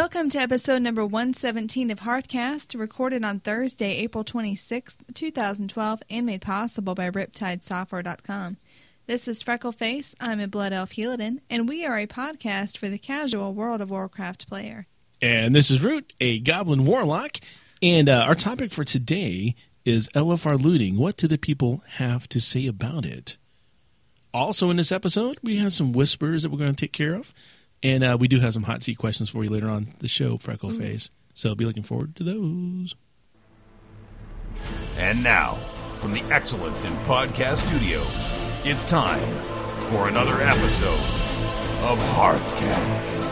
Welcome to episode number 117 of Hearthcast, recorded on Thursday, April 26th, 2012, and made possible by RiptideSoftware.com. This is Freckleface. I'm a Blood Elf Paladin, and we are a podcast for the casual World of Warcraft player. And this is Root, a Goblin Warlock. And uh, our topic for today is LFR looting. What do the people have to say about it? Also, in this episode, we have some whispers that we're going to take care of. And uh, we do have some hot seat questions for you later on the show, Freckle Face. So be looking forward to those. And now, from the Excellence in Podcast Studios, it's time for another episode of Hearthcast.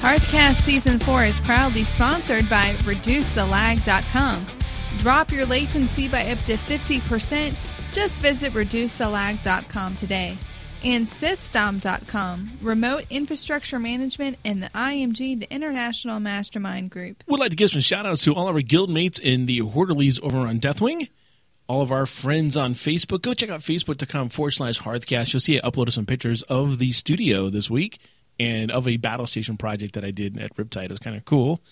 Hearthcast Season 4 is proudly sponsored by ReduceTheLag.com. Drop your latency by up to 50%. Just visit ReduceTheLag.com today. And System.com, remote infrastructure management, and the IMG, the International Mastermind Group. We'd like to give some shout outs to all our guild mates in the Horderlies over on Deathwing. All of our friends on Facebook. Go check out facebook.com forward slash Hearthcast. You'll see I uploaded some pictures of the studio this week and of a battle station project that I did at Riptide. It was kind of cool.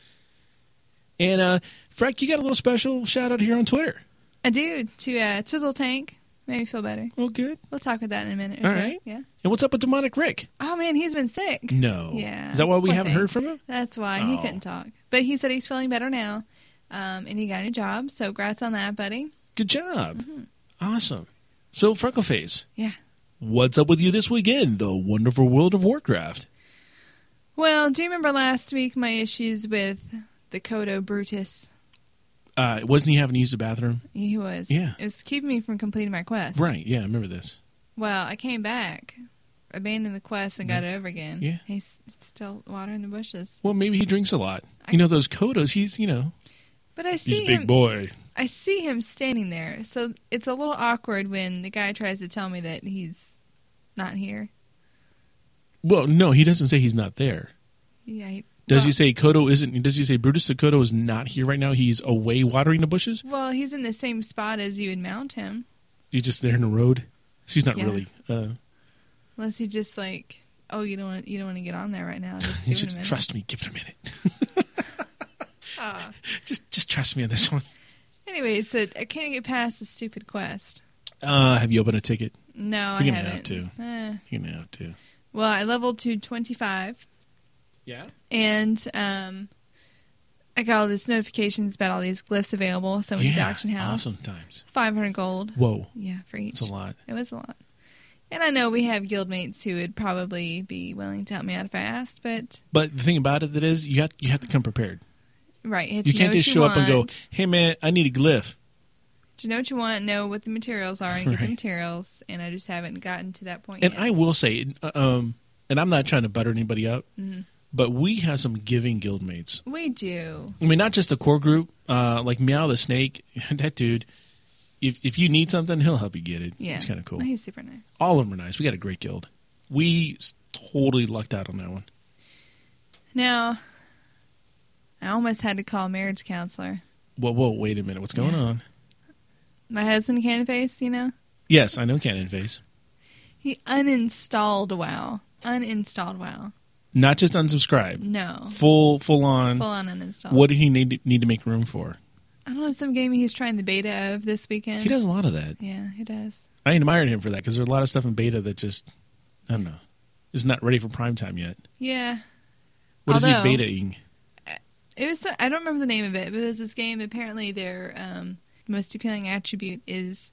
And uh, Freck, you got a little special shout out here on Twitter. I do to uh, Chisel Tank. Made me feel better. Oh, good. We'll talk about that in a minute. Or All so. right. Yeah. And what's up with Demonic Rick? Oh man, he's been sick. No. Yeah. Is that why we Poor haven't thing. heard from him? That's why he Oh. couldn't talk. But he said he's feeling better now, um, and he got a new job. So, grats on that, buddy. Good job. Mm-hmm. Awesome. So, Freckleface, Yeah. what's up with you this weekend? The wonderful world of Warcraft. Well, do you remember last week my issues with the Kodo Brutus? Uh, wasn't he having to use the bathroom? He was. Yeah. It was keeping me from completing my quest. Right. Yeah, I remember this. Well, I came back, abandoned the quest, and got it over again. Yeah. He's still watering the bushes. Well, maybe he drinks a lot. You know, those Kodos, he's, you know, But I he's see a big him. boy. I see him standing there, so it's a little awkward when the guy tries to tell me that he's not here. Well, no, he doesn't say he's not there. Yeah. He, Does well, he say Kodo isn't? Does he say Brutus Kodo is not here right now? He's away watering the bushes. Well, he's in the same spot as you would mount him, He's just there in the road. So he's not Yeah. really. Uh, unless he just like, oh, you don't want you don't want to get on there right now. Just he give it a should trust me. Give it a minute. Ah. just, just trust me on this one. Anyway, so I can't get past the stupid quest. Uh, have you opened a ticket? No, I You're gonna have haven't. to. Eh. You know, too. Well, I leveled to twenty five, Yeah. and um, I got all these notifications about all these glyphs available. So I went to the auction house. Awesome times. Five hundred gold. Whoa, Yeah, for each. that's a lot. It was a lot. And I know we have guildmates who would probably be willing to help me out if I asked, but But the thing about it that is, you have you have to come prepared. right, you, You can't just what show you up and go, "Hey man, I need a glyph." To know what you want, know what the materials are, and get the materials. And I just haven't gotten to that point And yet. And I will say, uh, um, and I'm not trying to butter anybody up, Mhm. But we have some giving guildmates. we do. I mean, not just the core group, uh, like Meow the Snake. That dude, if if you need something, he'll help you get it. Yeah, it's kind of cool. He's super nice. All of them are nice. We got a great guild. We totally lucked out on that one. Now, I almost had to call a marriage counselor. Whoa, whoa, wait a minute. What's going Yeah. on? My husband, Cannon Face, you know, Yes, I know Cannon Face. he uninstalled WoW. Uninstalled WoW. Not just unsubscribe. No, Full, full on. full on uninstalled. What did he need to, need to make room for? I don't know some game he's trying the beta of this weekend. He does a lot of that. Yeah, he does. I admired him for that because there's a lot of stuff in beta that just, I don't know, is not ready for prime time yet. Yeah, What is Although- he betaing? it was. I don't remember the name of it, but it was this game. Apparently, their um, most appealing attribute is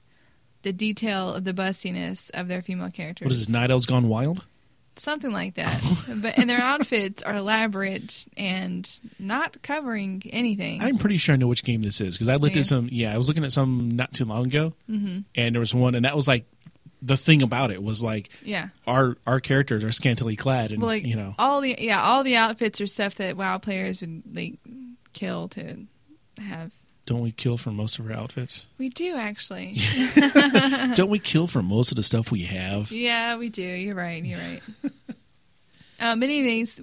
the detail of the bustiness of their female characters. What is this? Night Elves Gone Wild? Something like that. but and their outfits are elaborate and not covering anything. I'm pretty sure I know which game this is because I looked Yeah. at some. Yeah, I was looking at some not too long ago, hmm and there was one, and that was like the thing about it was like Yeah. our our characters are scantily clad, and Well, like you know, all the yeah all the outfits are stuff that WoW players would like kill to have. Don't we kill for most of our outfits? We do actually. don't we kill for most of the stuff we have? Yeah, we do. You're right. You're right. um, but anyways,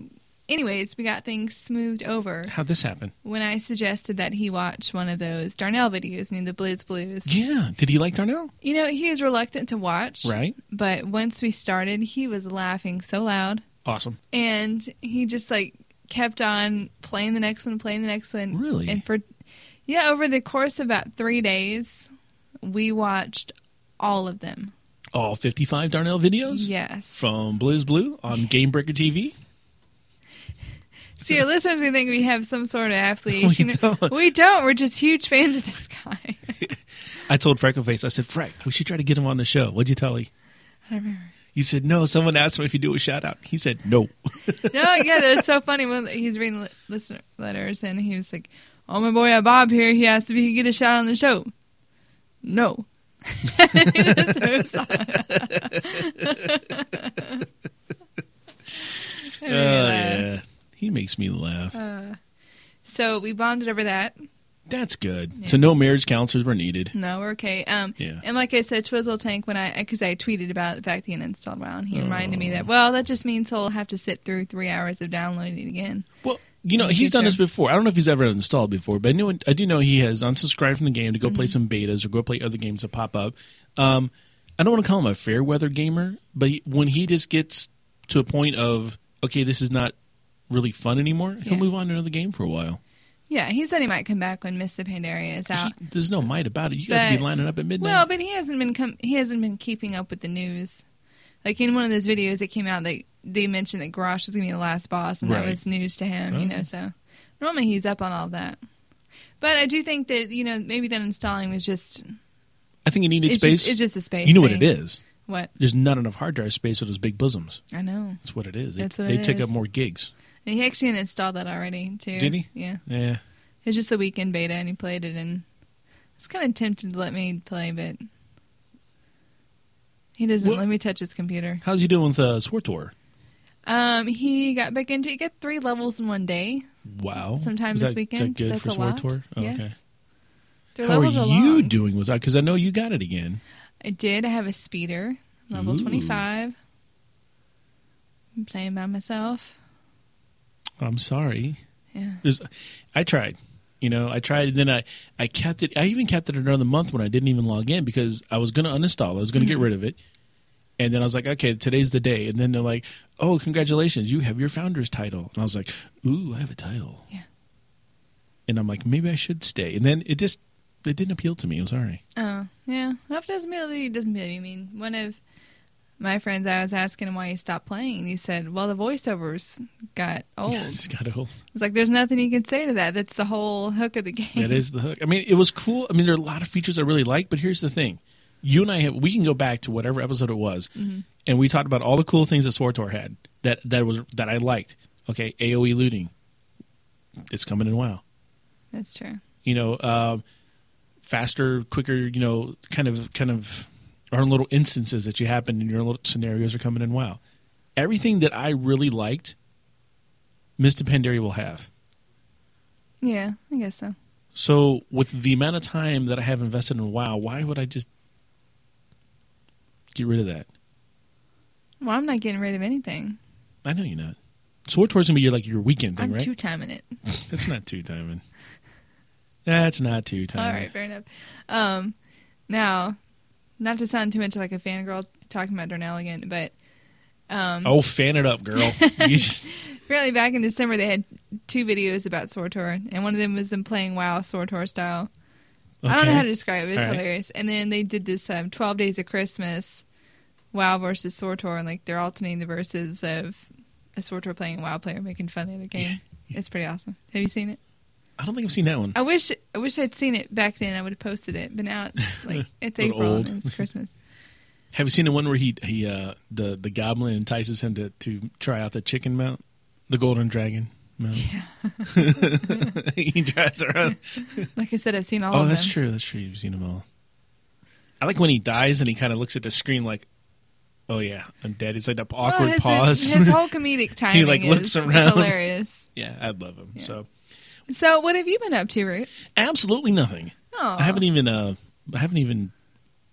anyways, we got things smoothed over How'd this happen? when I suggested that he watch one of those Darnell videos, you know, the Blitz Blues. Yeah. Did he like Darnell? You know, he was reluctant to watch. Right. But once we started, he was laughing so loud. Awesome. And he just like kept on playing the next one, playing the next one. Really? And for, yeah, over the course of about three days, we watched all of them. All 55 Darnell videos? Yes. From Blizz Blue on Game Breaker TV? See, your listeners are going think we have some sort of affiliation. We don't. We don't. We're just huge fans of this guy. I told Freckleface, I said, Freck, we should try to get him on the show. What'd you tell him? I don't remember. You said, no, someone asked him if you do a shout out. He said, no. No, yeah, that was so funny when he's reading li- listener letters and he was like, "Oh, my boy uh, Bob here. He asked if he could get a shot on the show." No. Oh, yeah. He makes me laugh. Uh, So we bonded over that. That's good. So no marriage counselors were needed. No, we're okay. Um, Yeah. And like I said, Twizzle Tank, when I, because I tweeted about the fact he uninstalled WoW, and he reminded me that, well, that just means he'll have to sit through three hours of downloading it again. Well, you know, he's done this before. I don't know if he's ever installed before, but I know I do know he has unsubscribed from the game to go Mm-hmm. play some betas or go play other games that pop up. Um, I don't want to call him a fair weather gamer, but he, when he just gets to a point of okay, this is not really fun anymore, he'll Yeah. move on to another game for a while. Yeah, he said he might come back when Mists of Pandaria is out. He- there's no might about it. You guys be lining up at midnight. Well, but he hasn't been com- he hasn't been keeping up with the news. Like in one of those videos that came out, they they mentioned that Garrosh was going to be the last boss, and that was news to him. You Oh. know, so normally he's up on all that. But I do think that you know maybe that installing was just I think he needed it's space. just it's just a space. you know what it is. What There's not enough hard drive space for those big bosoms. I know. That's what it is. They, That's what they it take is. up more gigs. And he actually installed that already too. Did he? Yeah. Yeah. It's just the weekend beta, and he played it, and I was kind of tempted to let me play, but he doesn't What- let me touch his computer. How's he doing with uh, SWTOR? Um, he got back into. It. He got three levels in one day. Wow. Sometime Is this that, weekend. Is that good That's for a lot. SWTOR? Oh, yes. Okay. Their How are levels you long. doing with that? Because I know you got it again. I did. I have a speeder, level Ooh. twenty-five. I'm playing by myself. I'm sorry. Yeah. There's, I tried. You know, I tried, and then I, I kept it. I even kept it another month when I didn't even log in because I was going to uninstall. it. I was going to Mm-hmm. get rid of it, and then I was like, okay, today's the day. And then they're like, oh, congratulations, you have your founder's title. And I was like, ooh, I have a title. Yeah. And I'm like, maybe I should stay. And then it just, it didn't appeal to me. I'm sorry. Oh, yeah. It doesn't appeal to you, it doesn't appeal to you. I mean, one of my friends, I was asking him why he stopped playing. and He said, well, the voiceovers got old. just got old. It's like, there's nothing you can say to that. That's the whole hook of the game. That is the hook. I mean, it was cool. I mean, there are a lot of features I really like, but here's the thing: you and I have we can go back to whatever episode it was, and we talked about all the cool things that SWTOR had that that was that I liked. Okay, AOE looting, it's coming in WoW. That's true. You know, um, faster, quicker. You know, kind of kind of our little instances that you happen in your little scenarios are coming in WoW. Everything that I really liked, Mists of Pandaria will have. Yeah, I guess so. So, with the amount of time that I have invested in WoW, why would I just get rid of that? Well, I'm not getting rid of anything. I know you're not. SWTOR's gonna be your, like your weekend thing, I'm right? two timing it. That's not two timing. That's not two timing. All right, fair enough. Um, now, not to sound too much like a fangirl talking about Darnell again, but um, Oh, fan it up, girl. Apparently back in December they had two videos about SWTOR, and one of them was them playing WoW SWTOR style. I don't know how to describe it. It's right. hilarious. And then they did this um, 12 Days of Christmas WoW versus SWTOR, and like they're alternating the verses of a SWTOR playing a WoW player making fun of the game. It's pretty awesome. Have you seen it? I don't think I've seen that one. I wish I wish I'd seen it back then. I would have posted it, but now it's like it's April old. and it's Christmas. Have you seen the one where he he uh the the goblin entices him to to try out the chicken mount, the golden dragon mount? he drives around. Like I said, I've seen all of that. oh, that's them. true. That's true. You've seen them all. I like when he dies and he kind of looks at the screen like, "Oh yeah, I'm dead." It's like Well, awkward his, pause. His whole comedic timing he like, is, looks around. hilarious. yeah, I love him. Yeah. So So, what have you been up to, Root? absolutely nothing. Oh, I haven't even uh, I haven't even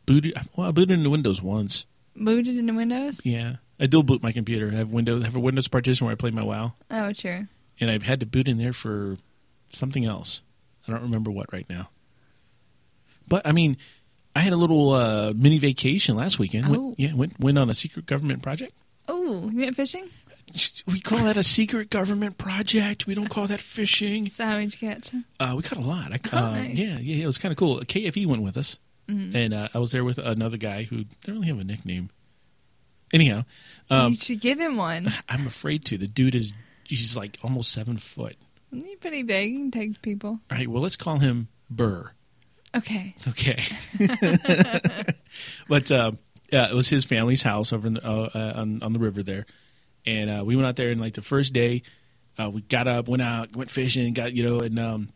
booted. Well, I booted into Windows once. booted into Windows. Yeah, I dual boot my computer. I have Windows have a Windows partition where I play my WoW, Oh, true. and I've had to boot in there for something else. I don't remember what right now. But I mean, I had a little uh, mini vacation last weekend. Oh. Went, yeah, went went on a secret government project. Oh, you went fishing? We call that a secret government project. We don't call that fishing. So how did you catch? Uh, we caught a lot. I, Oh, uh, nice. Yeah, yeah, it was kind of cool. KFE went with us, Mm-hmm. and uh, I was there with another guy who didn't really have a nickname. Anyhow, um, you should give him one. I'm afraid to. The dude is he's like almost seven foot. He's pretty big. He can take people. All right, well, let's call him Burr. Okay. Okay. but uh, yeah, it was his family's house over in the, uh, uh, on on the river there, and uh, we went out there. And like the first day, uh, we got up, went out, went fishing, got you know, and um,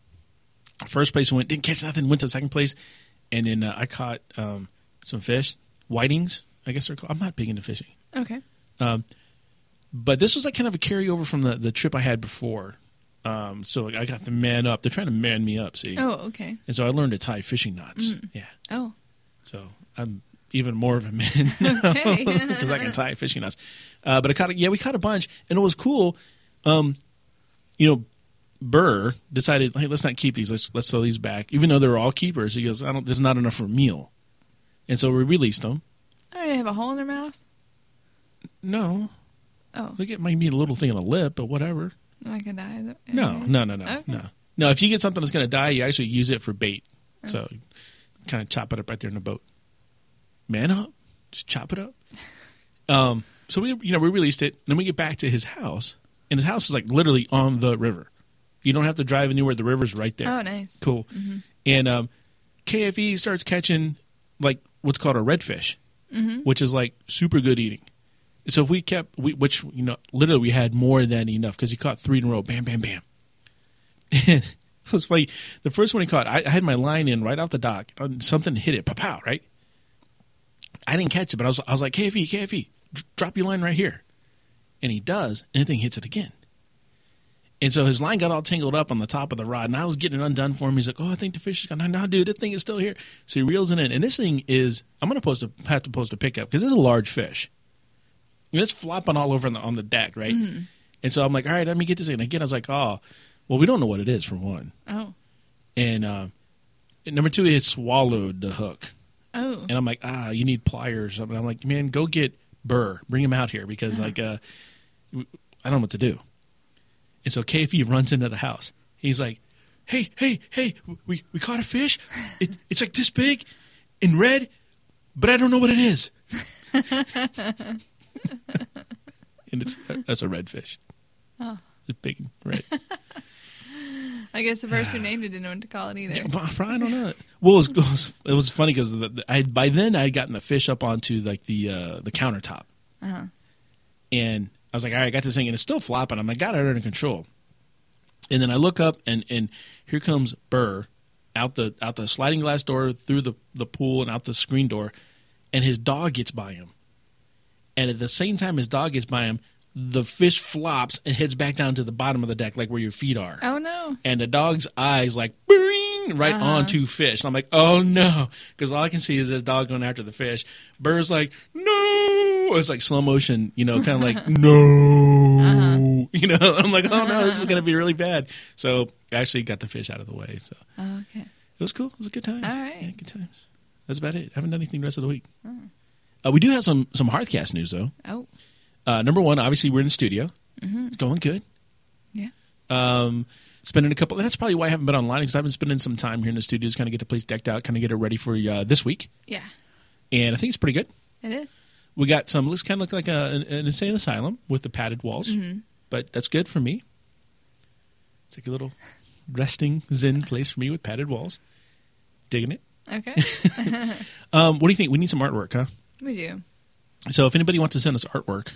first place went didn't catch nothing. Went to second place, and then uh, I caught um, some fish, whitings. I guess they're called. I'm not big into fishing. Okay. Um, but this was like kind of a carryover from the, the trip I had before. Um, so I got to man up. They're trying to man me up, see. Oh, okay. And so I learned to tie fishing knots. Yeah. Oh, So I'm even more of a man now okay. because I can tie fishing knots. Uh, but I caught, a, yeah, we caught a bunch, and it was cool. Um, you know, Burr decided, hey, let's not keep these. Let's let's throw these back, even though they were all keepers. He goes, I don't. There's not enough for a meal, and so we released them. oh, they have a hole in their mouth. No, Oh, look, it might be a little thing on the lip, but whatever. they're die. No, no, no, no, Okay. no. No, if you get something that's going to die, you actually use it for bait. Oh. So kind of chop it up right there in the boat. Man up. Just chop it up. Um, so we, you know, we released it. And then we get back to his house. And his house is like literally on the river. You don't have to drive anywhere. The river's right there. Oh, nice. Cool. And um, KFE starts catching like what's called a redfish, which is like super good eating. So if we kept, we, which you know, literally we had more than enough because he caught three in a row, bam, bam, bam. And it was funny. The first one he caught, I, I had my line in right off the dock. and Something hit it, pow, pow, right? I didn't catch it, but I was, I was like, KFE, KFE, drop your line right here. And he does, and the thing hits it again. And so his line got all tangled up on the top of the rod, and I was getting it undone for him. He's like, "Oh, I think the fish is gone." No, no, dude, that thing is still here. So he reels it in, and this thing is. I'm going to post a have to post a pickup because this is a large fish. And it's flopping all over on the on the deck, right? And so I'm like, "All right, let me get this in." Again, I was like, "Oh, well, we don't know what it is for one, Oh, and uh, and number two, it swallowed the hook." Oh. And I'm like, ah, you need pliers something. I'm like, man, go get Burr, bring him out here because like, uh, I don't know what to do. And so KFE runs into the house. He's like, hey, hey, hey, we, we caught a fish. It, it's like this big in red, but I don't know what it is. and it's that's a red fish. Oh. It's big and red. I guess the person who named it didn't know what to call it either. Yeah, I don't know. Well, it was, it was, it was funny because I by then I had gotten the fish up onto like the uh, the countertop, Uh-huh. and I was like, all right, I got this thing, and it's still flopping. I'm like, got it under control. And then I look up, and and here comes Burr out the out the sliding glass door through the the pool and out the screen door, and his dog gets by him. And at the same time, his dog gets by him, the fish flops and heads back down to the bottom of the deck, like where your feet are Oh no. and the dog's eyes like right Uh-huh. onto fish. And I'm like, oh no, because all I can see is this dog going after the fish. Burr's like, no, it's like slow motion, you know, kind of like no, Uh-huh. you know. I'm like, oh no, this is gonna be really bad. So I actually got the fish out of the way. So Oh, okay. it was cool. It was a good time. All right. yeah, good times. That's about it. I haven't done anything the rest of the week. Uh, we do have some some Hearthcast news though. Oh, Uh, number one, obviously we're in the studio. It's going good. yeah. um, spending a couple. That's probably why I haven't been online because I've been spending some time here in the studio studios, kind of get the place decked out, kind of get it ready for uh, this week, Yeah. and I think it's pretty good. It is. We got some looks kind of look like a, an, an insane asylum with the padded walls, but that's good for me. It's like a little resting zen place for me with padded walls. Digging it. Okay. Um, what do you think? We need some artwork, huh? we do. So if anybody wants to send us artwork,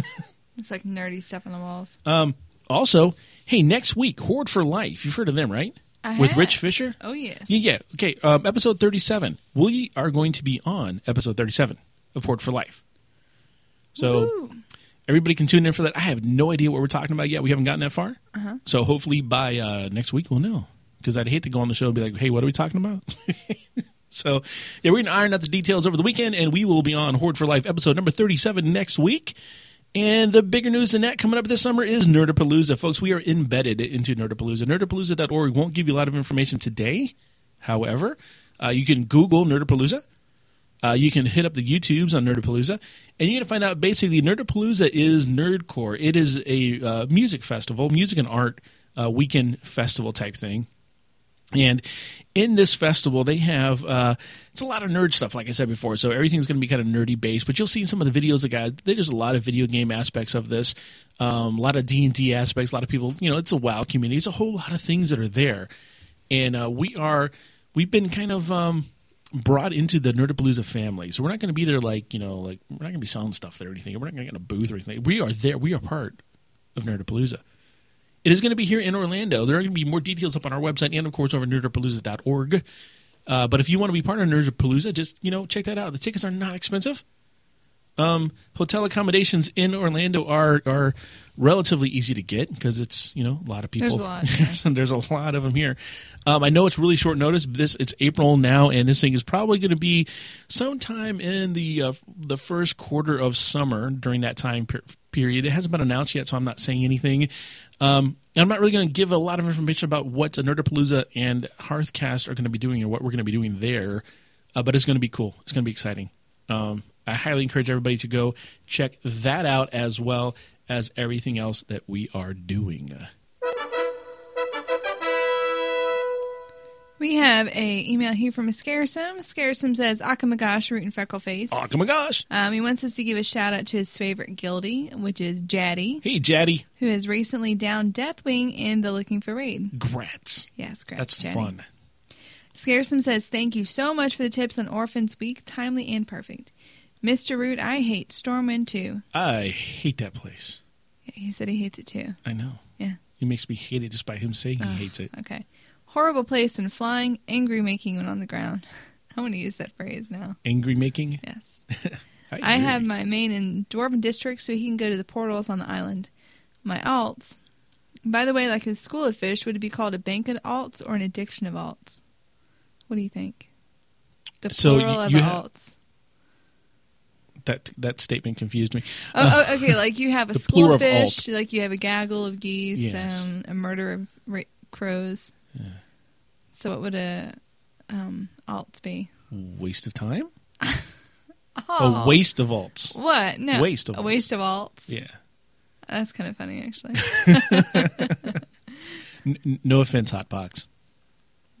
It's like nerdy stuff on the walls. um, also, hey, next week Horde for Life. You've heard of them, right? I With have. Rich Fisher. Oh yes. Yeah, yeah. Okay. Um, episode 37. We are going to be on episode 37 of Horde for Life. So Woo. everybody can tune in for that. I have no idea what we're talking about yet. We haven't gotten that far. Uh-huh. So hopefully by uh, next week we'll know. Because I'd hate to go on the show and be like, hey, what are we talking about? So, yeah, we're going to iron out the details over the weekend, and we will be on Horde for Life episode number 37 next week. And the bigger news than that coming up this summer is Nerdapalooza. Folks, we are embedded into Nerdapalooza. Nerdapalooza.org won't give you a lot of information today. However, uh, you can Google Nerdapalooza. Uh, you can hit up the YouTubes on Nerdapalooza, and you're going to find out basically Nerdapalooza is Nerdcore. It is a uh, music festival, music and art uh, weekend festival type thing. And in this festival, they have uh, it's a lot of nerd stuff, like I said before. So everything's going to be kind of nerdy based. But you'll see some of the videos, the guys. There's a lot of video game aspects of this, um, a lot of D and D aspects. A lot of people, you know, it's a WoW community. It's a whole lot of things that are there, and uh, we are we've been kind of um, brought into the Nerdapalooza family. So we're not going to be there like you know, like we're not going to be selling stuff there or anything. We're not going to get in a booth or anything. We are there. We are part of Nerdapalooza. It is going to be here in Orlando. There are going to be more details up on our website and, of course, over nerdapalooza.org. Uh, but if you want to be part of Nerdapalooza, just you know check that out. The tickets are not expensive. Um, hotel accommodations in Orlando are are relatively easy to get because it's you know a lot of people. There's a lot, yeah. There's a lot of them here. Um, I know it's really short notice. This it's April now, and this thing is probably going to be sometime in the uh, the first quarter of summer during that time per- period. It hasn't been announced yet, so I'm not saying anything. Um, I'm not really going to give a lot of information about what Nerdapalooza and Hearthcast are going to be doing or what we're going to be doing there, uh, but it's going to be cool. It's going to be exciting. Um, I highly encourage everybody to go check that out as well as everything else that we are doing. We have a email here from a Scaresome. Scaresome says, Akamagash, root and freckle face. Oh my gosh! Um, he wants us to give a shout out to his favorite guildie, which is Jaddy, Hey, Jaddy, who has recently downed Deathwing in the Looking for Raid. grats. Yes, great. That's Jaddy. fun. Scaresome says, Thank you so much for the tips on Orphans Week, timely and perfect. Mr. Root, I hate Stormwind too. I hate that place. Yeah, he said he hates it too. I know. Yeah. It makes me hate it just by him saying he hates it. Okay. Horrible place and flying, angry making when on the ground. I want to use that phrase now. Angry making. Yes. I, I have my main in Dwarven District so he can go to the portals on the island. My alts. By the way, like his school of fish, would it be called a bank of alts or an addiction of alts? What do you think? The So plural of ha- alts. that that statement confused me. Oh, oh, okay. Like you have a school of fish, like you have a gaggle of geese, Yes. um, a murder of ra- crows. So what would a um, alts be? Waste of time. Oh, A waste of alts. What? No, Waste of a waste of alts. Yeah. That's kind of funny, actually. N- n- no offense, Hotbox.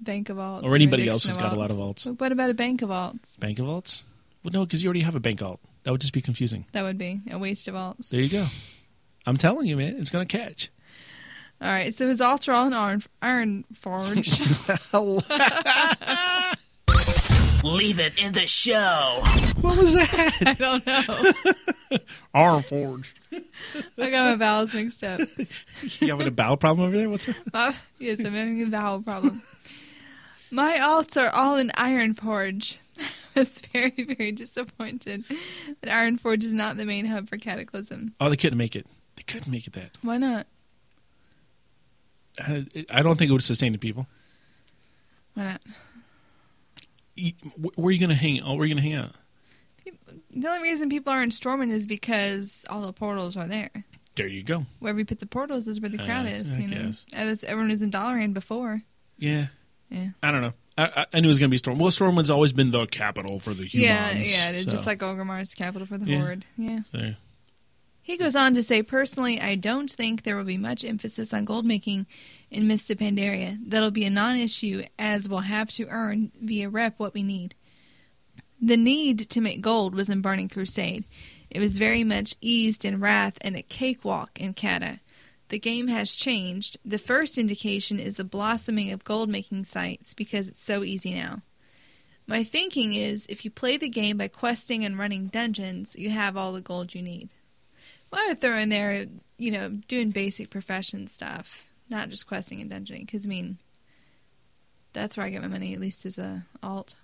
bank of alts. Or anybody else who's got a lot of alts. But What about a bank of alts? Bank of alts? Well, no, because you already have a bank alt. That would just be confusing. That would be a waste of alts. There you go. I'm telling you, man, it's going to catch. All right, so his alts are all in iron, iron forged. Leave it in the show. What was that? I don't know. Iron forged. I got my vowels mixed up. You having a bowel problem over there? What's up? Uh, yes, I'm having a vowel problem. My alts are all in Ironforge. I was very, very disappointed that Ironforge is not the main hub for Cataclysm. Oh, they couldn't make it. They couldn't make it that. Why not? I don't think it would sustain the people. Why not? Where are you going to hang? Oh, where are you going to hang out? The only reason people aren't storming is because all the portals are there. There you go. Wherever you put the portals is where the crowd Uh, is. I You know, guess. and that's everyone was in Dalaran before. Yeah. Yeah. I don't know. I, I, knew it was going to be Storm. Well, Stormwind's always been the capital for the humans. Yeah, yeah, so, just like Orgrimmar's capital for the Yeah. Horde. Yeah. there. He goes on to say, personally, I don't think there will be much emphasis on gold making in of Pandaria. That'll be a non issue, as we'll have to earn via rep what we need. The need to make gold was in Burning Crusade. It was very much eased in Wrath and a cakewalk in Kata. The game has changed. The first indication is the blossoming of gold making sites because it's so easy now. My thinking is if you play the game by questing and running dungeons, you have all the gold you need. Well, I would throw in there, you know, doing basic profession stuff, not just questing and dungeoning. Because I mean, that's where I get my money, at least as a alt.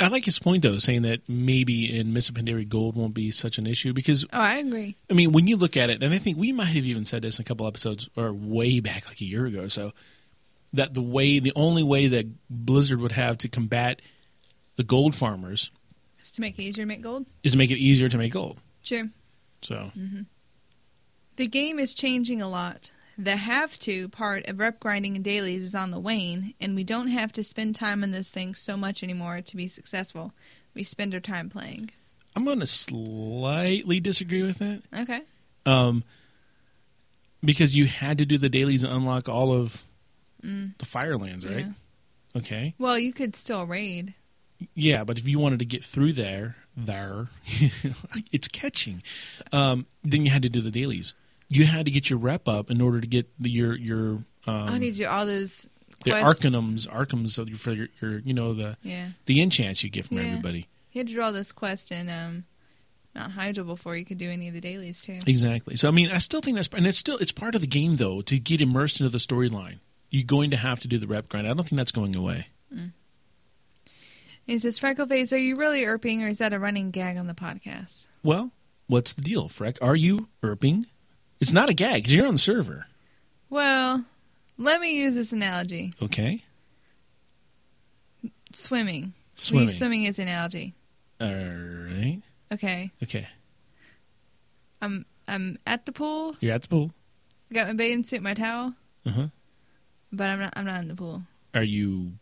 I like his point though, saying that maybe in Miss Pandaria gold won't be such an issue because Oh, I agree. I mean when you look at it, and I think we might have even said this in a couple episodes or way back, like a year ago or so. that the way the only way that Blizzard would have to combat the gold farmers It's to make it easier to make gold. is to make it easier to make gold. True. So The game is changing a lot. The have to part of rep grinding and dailies is on the wane, and we don't have to spend time on those things so much anymore to be successful. We spend our time playing. I'm going to slightly disagree with that. Okay. um, because you had to do the dailies and unlock all of mm. the Firelands, right? Yeah. Okay, Well, you could still raid. yeah, but if you wanted to get through there, there, it's catching. Um, then you had to do the dailies. You had to get your rep up in order to get the, your your Um, I need you all those the quests. arcanums, arcums of your, for your, your you know the Yeah. the enchants you get from Yeah. everybody. You had to draw this quest in um, Mount Hyjal before you could do any of the dailies too. Exactly. So I mean, I still think that's and it's still it's part of the game though to get immersed into the storyline. You're going to have to do the rep grind. I don't think that's going away. He says, Freckleface, are you really erping or is that a running gag on the podcast? Well, what's the deal, Freck? Are you erping? It's not a gag 'cause you're on the server. Well, let me use this analogy. Okay. Swimming. We Swimming. use swimming as an analogy. All right. Okay. Okay. I'm I'm at the pool. You're at the pool. I got my bathing suit, my towel, Uh huh. but I'm not I'm not in the pool. Are you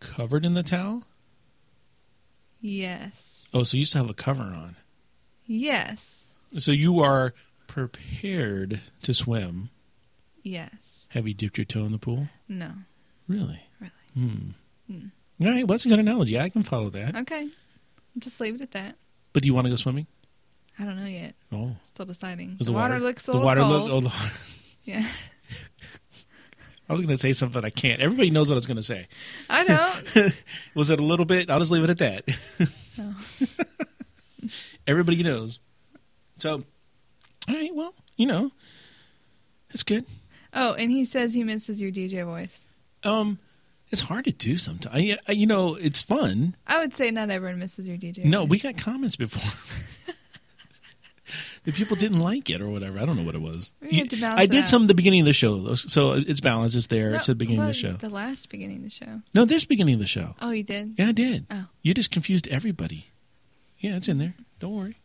covered in the towel? Yes. Oh, so you still have a cover on. Yes. So you are prepared to swim. Yes. Have you dipped your toe in the pool? No. Really? Really. Hmm. Hmm. All right. Well, that's a good analogy. I can follow that. Okay. Just leave it at that. But do you want to go swimming? I don't know yet. Oh. Still deciding. Is the, water, looks a little the water cold. look- oh, the- yeah. I was going to say something I can't. Everybody knows what I was going to say. I don't. Was it a little bit? I'll just leave it at that. Everybody knows. So, all right. Well, you know, it's good. oh, and he says he misses your DJ voice. Um, it's hard to do sometimes. I, I, you know, it's fun. I would say not everyone misses your DJ No, voice. we got comments before. The people didn't like it or whatever. I don't know what it was. We had to I did out. some at the beginning of the show, though, so it's balanced. It's there. No, it's at the beginning of the show. The last beginning of the show. No, this beginning of the show. Oh, you did? Yeah, I did. Oh. You just confused everybody. Yeah, it's in there. Don't worry.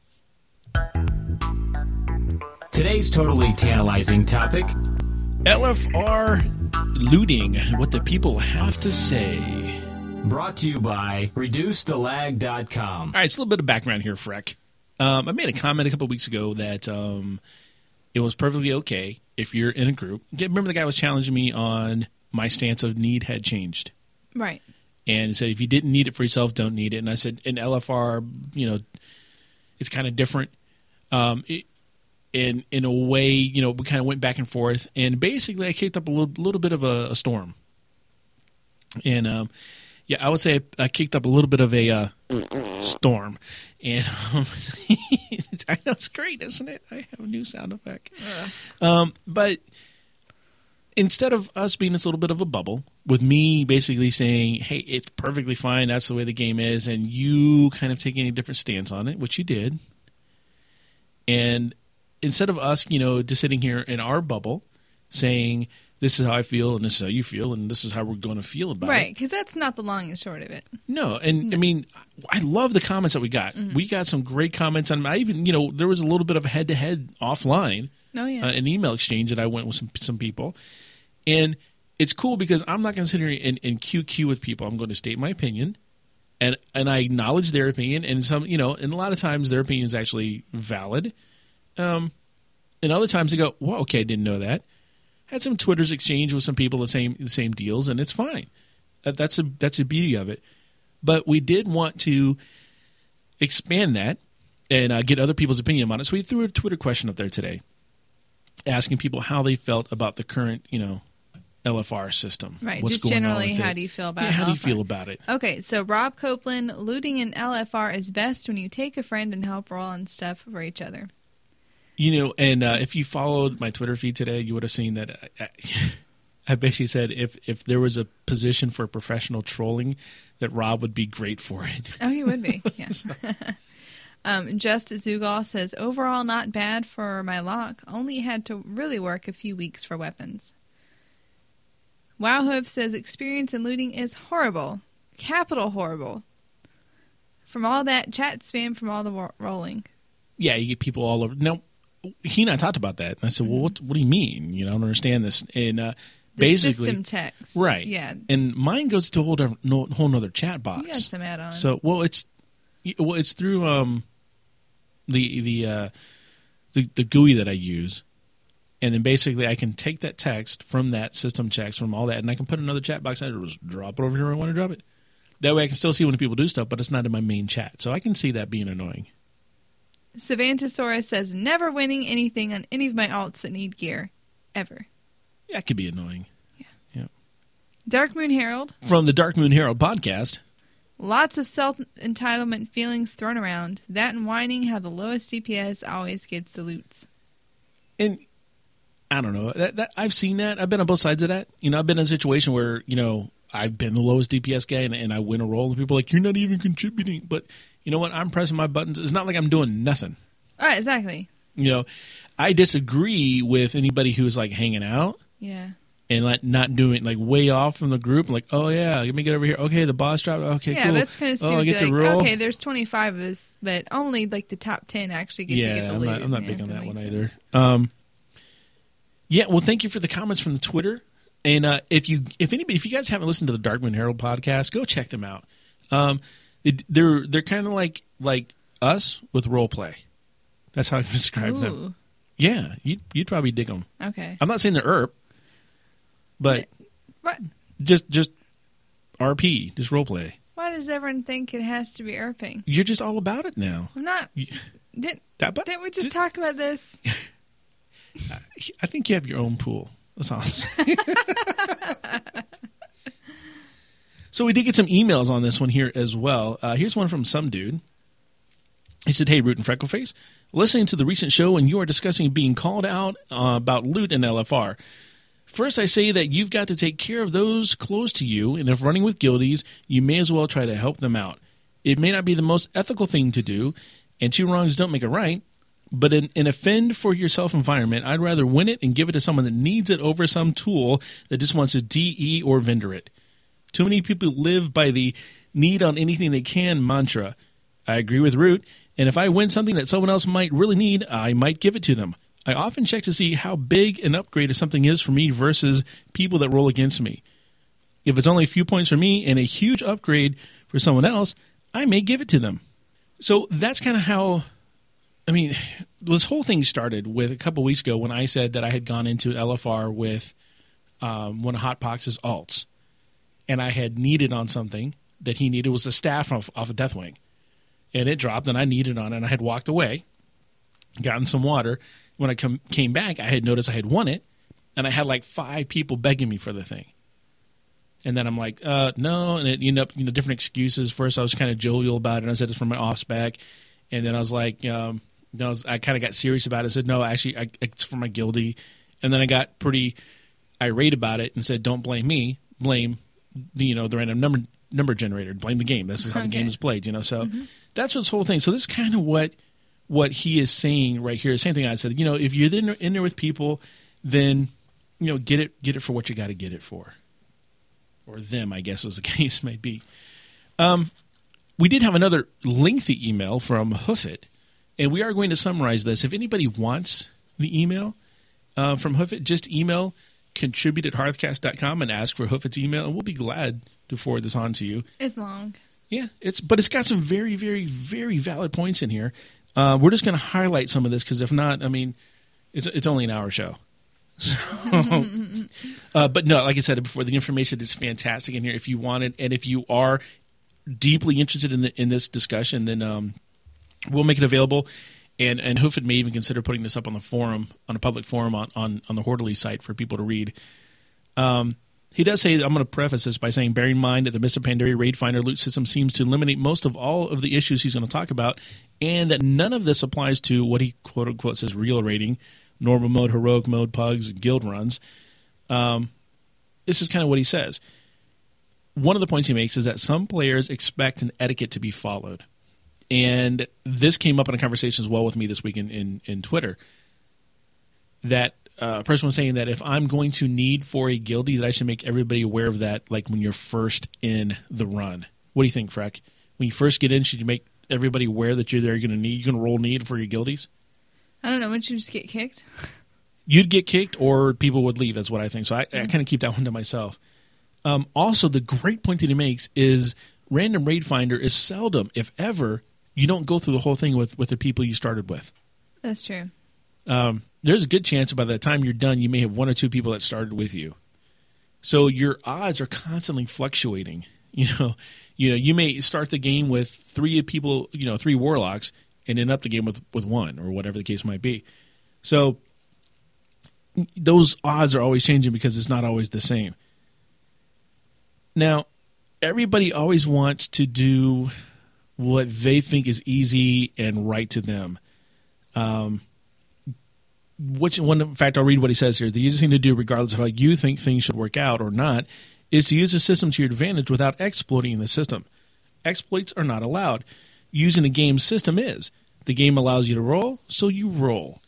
Today's totally tantalizing topic LFR looting. What the people have to say. brought to you by ReduceTheLag.com. All right, it's a little bit of background here, Freck. Um, I made a comment a couple weeks ago that um, it was perfectly okay if you're in a group. Remember, the guy was challenging me on my stance of need had changed, Right. and he said if you didn't need it for yourself, don't need it. And I said in LFR, you know, it's kind of different. Um, it, in in a way, you know, we kind of went back and forth, and basically, I kicked up a little, little bit of a, a storm. And um, yeah, I would say I, I kicked up a little bit of a uh, storm, and um, I know it's great, isn't it? I have a new sound effect. Um, but instead of us being this little bit of a bubble, with me basically saying, "Hey, it's perfectly fine. That's the way the game is," and you kind of taking a different stance on it, which you did, and instead of us, you know, just sitting here in our bubble saying, "This is how I feel, and this is how you feel, and this is how we're going to feel about it," Right, because that's not the long and short of it. No, and I mean, I love the comments that we got. We got some great comments, and I even, you know, there was a little bit of a head to head offline, Oh, yeah. uh, an email exchange that I went with some some people, and it's cool because I'm not going to sit here and, and QQ with people. I'm going to state my opinion, and and I acknowledge their opinion, and some, you know, and a lot of times their opinion is actually valid, um, and other times they go, "Well, okay, I didn't know that." Had some Twitter's exchange with some people the same the same deals, and it's fine. That, that's a that's the beauty of it. But we did want to expand that and uh, get other people's opinion on it. So we threw a Twitter question up there today, asking people how they felt about the current, you know, LFR system. right. What's Just going generally, how do you feel about Yeah, how do you feel about it? Okay, so Rob Copeland, looting an LFR is best when you take a friend and help roll on stuff for each other. You know, and uh, if you followed my Twitter feed today, you would have seen that I, I, I basically said if if there was a position for professional trolling, that Rob would be great for it. Oh, he would be. Yeah. um, Just Zugal says overall not bad for my lock. Only had to really work a few weeks for weapons. Wowhoof says experience in looting is horrible, capital horrible. From all that chat spam from all the ro- rolling. Yeah, you get people all over. Now, he and I talked about that. And I said, well, what, what do you mean? You know, I don't understand this. And uh, basically, system text. right. Yeah. And mine goes to a whole, different- no, whole nother chat box. You got some add on. So well, it's well, it's through um the the uh the the GUI that I use, and then basically I can take that text from that system checks from all that, and I can put another chat box. I just drop it over here where I want to drop it. That way, I can still see when people do stuff, but it's not in my main chat, so I can see that being annoying. Savantosaurus says never winning anything on any of my alts that need gear. Ever. That could be annoying. Yeah. yeah. Dark Moon Herald. From the Dark Moon Herald podcast, Lots of self entitlement feelings thrown around. That and whining how the lowest DPS always gets the loots. and I don't know that, that I've seen that. I've been on both sides of that. You know, I've been in a situation where you know I've been the lowest DPS guy, and, and I win a roll, and people are like, "You're not even contributing." But you know what? I'm pressing my buttons. It's not like I'm doing nothing. All right, exactly. You know, I disagree with anybody who's like hanging out Yeah. and like not doing like way off from the group. Like, oh yeah, let me get over here. Okay, the boss dropped. Okay, yeah, cool. that's kind of oh, I stupid. get like, to roll. okay, there's 25 of us, but only like the top 10 actually get to yeah, get the I'm loot. not, I'm not Yeah, big on that makes one sense. either. Um, yeah, well, thank you for the comments from the Twitter. And uh, if you if anybody if you guys haven't listened to the Dark Moon Herald podcast, go check them out. Um, it, they're they're kind of like like us with role play. That's how I describe them. Yeah, you'd you'd probably dig them. okay. I'm not saying they're ERP, but What? just just RP, just role play. Why does everyone think it has to be irping? You're just all about it now. I'm not. You- Did, That, but didn't we just did- talk about this? I think you have your own pool. That's all I'm saying. so we did get some emails on this one here as well. Uh, here's one from some dude. He said, "Hey, Root and Freckleface, listening to the recent show and you are discussing being called out uh, about loot in LFR. First, I say that you've got to take care of those close to you, and if running with guildies, you may as well try to help them out. It may not be the most ethical thing to do, and two wrongs don't make a right, but in an offend for yourself environment, I'd rather win it and give it to someone that needs it over some tool that just wants to DE or vendor it. Too many people live by the need on anything they can mantra. I agree with Root, and if I win something that someone else might really need, I might give it to them. I often check to see how big an upgrade of something is for me versus people that roll against me. If it's only a few points for me and a huge upgrade for someone else, I may give it to them. So that's kind of how I mean, this whole thing started with a couple weeks ago when I said that I had gone into LFR with um, one of Hotbox's alts, and I had needed on something that he needed was a staff off, off a Deathwing, and it dropped, and I needed on it, and I had walked away, gotten some water. When I come, came back, I had noticed I had won it, and I had like five people begging me for the thing. And then I'm like, uh, no, and it ended up, you know, different excuses. First, I was kind of jovial about it, and I said it's from my off spec, and then I was like, um, I, I kind of got serious about it. I said, no, actually, I, it's for my guildie. And then I got pretty irate about it and said, don't blame me, blame you know the random number number generator, blame the game. This is how the game is played, you know. So that's what's whole thing. So this is kind of what what he is saying right here. Same thing I said. You know, if you're in, in there with people, then you know get it get it for what you got to get it for, or them, I guess, as the case may be. Um, we did have another lengthy email from Hoofit, and we are going to summarize this. If anybody wants the email uh, from Hoofit, just email contribute at hearthcast.com and ask for Hoofit's email, and we'll be glad to forward this on to you. It's long. Yeah, it's but it's got some very, very, very valid points in here. Uh, we're just going to highlight some of this because if not, I mean, it's it's only an hour show. So, uh, but no, like I said before, the information is fantastic in here. If you want it, and if you are deeply interested in the, in this discussion, then um, we'll make it available. And and Hoofit may even consider putting this up on the forum, on a public forum on on, on the Horderly site for people to read. Um, he does say, I'm going to preface this by saying, bear in mind that the Mists of Pandaria Raid Finder loot system seems to eliminate most of all of the issues he's going to talk about, and that none of this applies to what he quote unquote says real rating, normal mode, heroic mode, pugs, guild runs. Um, this is kind of what he says. One of the points he makes is that some players expect an etiquette to be followed. And this came up in a conversation as well with me this week in, in, in Twitter that uh, a person was saying that if I'm going to need for a guildie, that I should make everybody aware of that, like when you're first in the run. What do you think, Freck? When you first get in, should you make everybody aware that you're there? You're going to need, you're going to roll need for your guildies. I don't know. Wouldn't you just get kicked? You'd get kicked, or people would leave. That's what I think. So I, I kind of keep that one to myself. Um, also, the great point that he makes is random raid finder is seldom, if ever, you don't go through the whole thing with with the people you started with. That's true. um, there's a good chance by the time you're done, you may have one or two people that started with you. So your odds are constantly fluctuating. You know, you know, you may start the game with three people, you know, three warlocks, and end up the game with with one or whatever the case might be. So those odds are always changing because it's not always the same. Now, everybody always wants to do what they think is easy and right to them Um, which one in fact I'll read what he says here. The easiest thing to do, regardless of how you think things should work out or not, is to use the system to your advantage without exploiting the system. Exploits are not allowed. Using the game system is. The game allows you to roll, so you roll.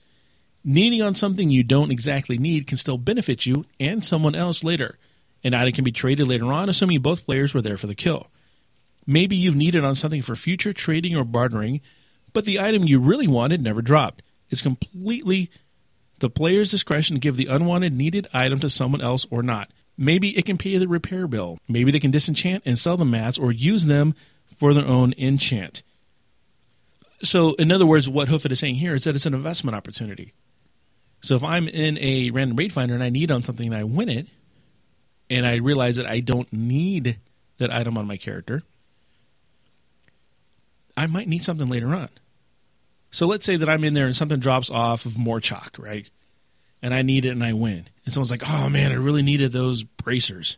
Needing on something you don't exactly need can still benefit you and someone else later. An item can be traded later on, assuming both players were there for the kill. Maybe you've needed on something for future trading or bartering, but the item you really wanted never dropped. It's completely the player's discretion to give the unwanted needed item to someone else or not. Maybe it can pay the repair bill. Maybe they can disenchant and sell the mats or use them for their own enchant. So, in other words, what Hoofit is saying here is that it's an investment opportunity. So, if I'm in a random raid finder and I need on something and I win it, and I realize that I don't need that item on my character, I might need something later on. So let's say that I'm in there and something drops off of Morchok, right? And I need it and I win. And someone's like, oh man, I really needed those bracers.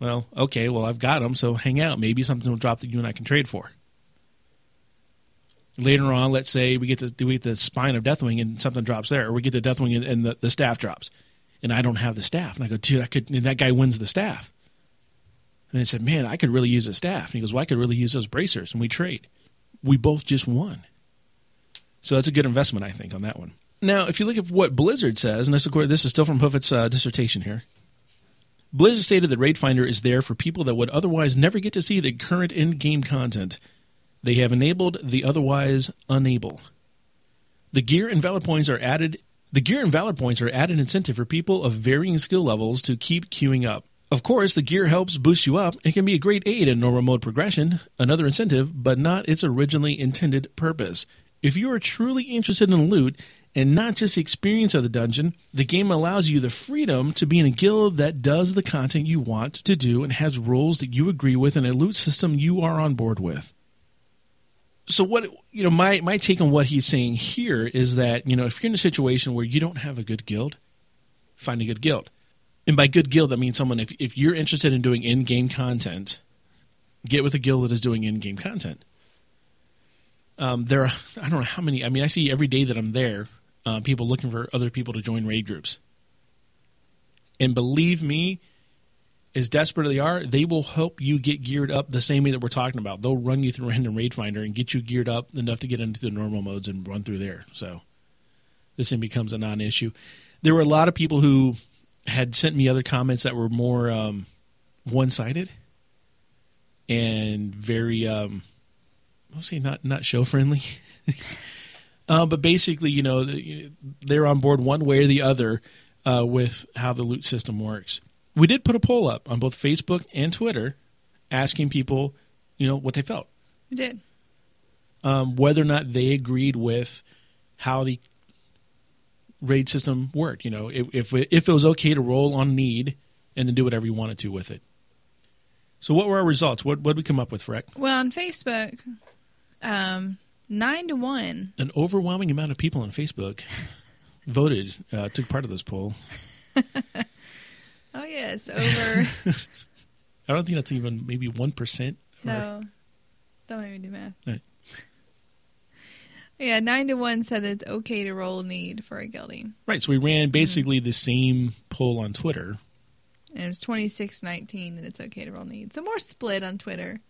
Well, okay, well, I've got them, so hang out. Maybe something will drop that you and I can trade for. Later on, let's say we get to we get the spine of Deathwing and something drops there, or we get the Deathwing and, and the, the staff drops, and I don't have the staff, and I go, dude, I could. And that guy wins the staff, and I said, man, I could really use a staff. And he goes, well, I could really use those bracers, and we trade. We both just won. So that's a good investment, I think, on that one. Now, if you look at what Blizzard says, and this, of course, this is still from Hoofit's uh, dissertation here. Blizzard stated that Raid Finder is there for people that would otherwise never get to see the current in-game content. They have enabled the otherwise unable. The gear and valor points are added. The gear and valor points are added incentive for people of varying skill levels to keep queuing up. Of course, the gear helps boost you up and can be a great aid in normal mode progression, another incentive, but not its originally intended purpose. If you are truly interested in loot and not just the experience of the dungeon, the game allows you the freedom to be in a guild that does the content you want to do and has rules that you agree with and a loot system you are on board with. So what you know, my my take on what he's saying here is that, you know, if you're in a situation where you don't have a good guild, find a good guild. And by good guild that means someone if if you're interested in doing in-game content, get with a guild that is doing in-game content um, there are I don't know how many. I mean, I see every day that I'm there, uh, people looking for other people to join raid groups. And believe me, as desperate as they are, they will help you get geared up the same way that we're talking about. They'll run you through random raid finder and get you geared up enough to get into the normal modes and run through there. So this thing becomes a non-issue. There were a lot of people who had sent me other comments that were more um, one-sided and very. Um, say not not show friendly. uh, but basically, you know, they're on board one way or the other uh, with how the loot system works. We did put a poll up on both Facebook and Twitter, asking people, you know, what they felt, We did. um, whether or not they agreed with how the raid system worked. You know, if if it, if it was okay to roll on need and then do whatever you wanted to with it. So, what were our results? What what did we come up with, Freck? Well, on Facebook, um, nine to one. an overwhelming amount of people on Facebook voted, uh, took part of this poll. Oh yes, over. I don't think that's even maybe one percent. no, don't make me do math. Right. Yeah, nine to one said it's okay to roll need for a guilding, Right. So we ran basically the same poll on Twitter. and it was twenty six nineteen that it's okay to roll need. So more split on Twitter.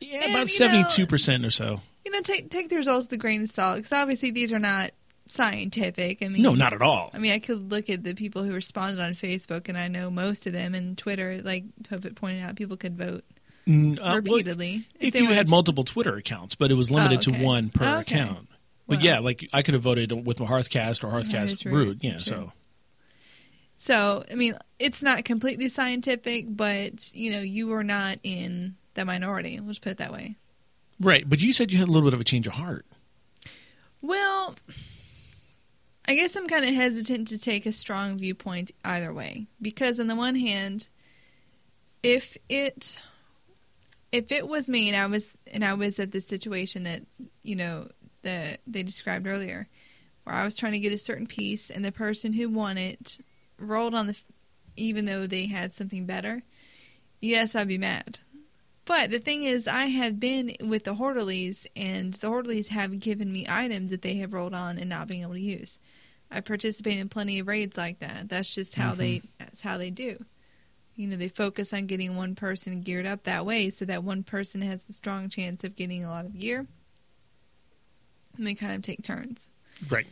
Yeah, And, about seventy-two percent or so. You know, take take the results with a grain of salt because obviously these are not scientific. I mean, No, not at all. I mean, I could look at the people who responded on Facebook, and I know most of them. And Twitter, like Tophet pointed out, people could vote Mm, uh, well, repeatedly if they you had to. multiple Twitter accounts, but it was limited Oh, okay. to one per Oh, okay. account. But Wow. yeah, like I could have voted with a Hearthcast or Hearthcast true. Brood. Yeah, True. so So, I mean, it's not completely scientific, but you know, you are not in the minority. Let's put it that way. right. But you said you had a little bit of a change of heart. Well, I guess I'm kind of hesitant to take a strong viewpoint either way because on the one hand, if it if it was me and I was and I was at the situation that you know that they described earlier, where I was trying to get a certain piece and the person who won it rolled on the f- even though they had something better, yes, I'd be mad. But the thing is, I have been with the Horderlies, and the Horderlies have given me items that they have rolled on and not being able to use. I participate in plenty of raids like that. That's just how they mm-hmm. that's how they do. You know, they focus on getting one person geared up that way, so that one person has a strong chance of getting a lot of gear, and they kind of take turns. Right.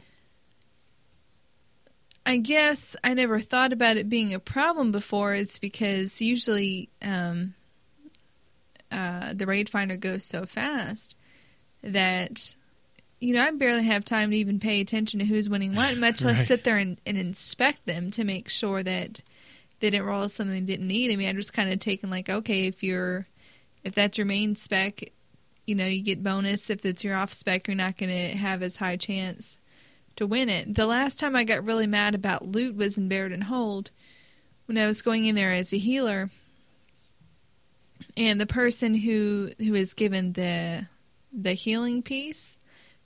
I guess I never thought about it being a problem before. It's because usually um, uh, the raid finder goes so fast that you know I barely have time to even pay attention to who's winning what, much less Right. sit there and, and inspect them to make sure that they didn't roll something they didn't need. I mean, I just kind of taken like, okay, if you're if that's your main spec, you know, you get bonus. If it's your off spec, you're not going to have as high chance to win it. The last time I got really mad about loot was in Baradin Hold when I was going in there as a healer, and the person who who was given the the healing piece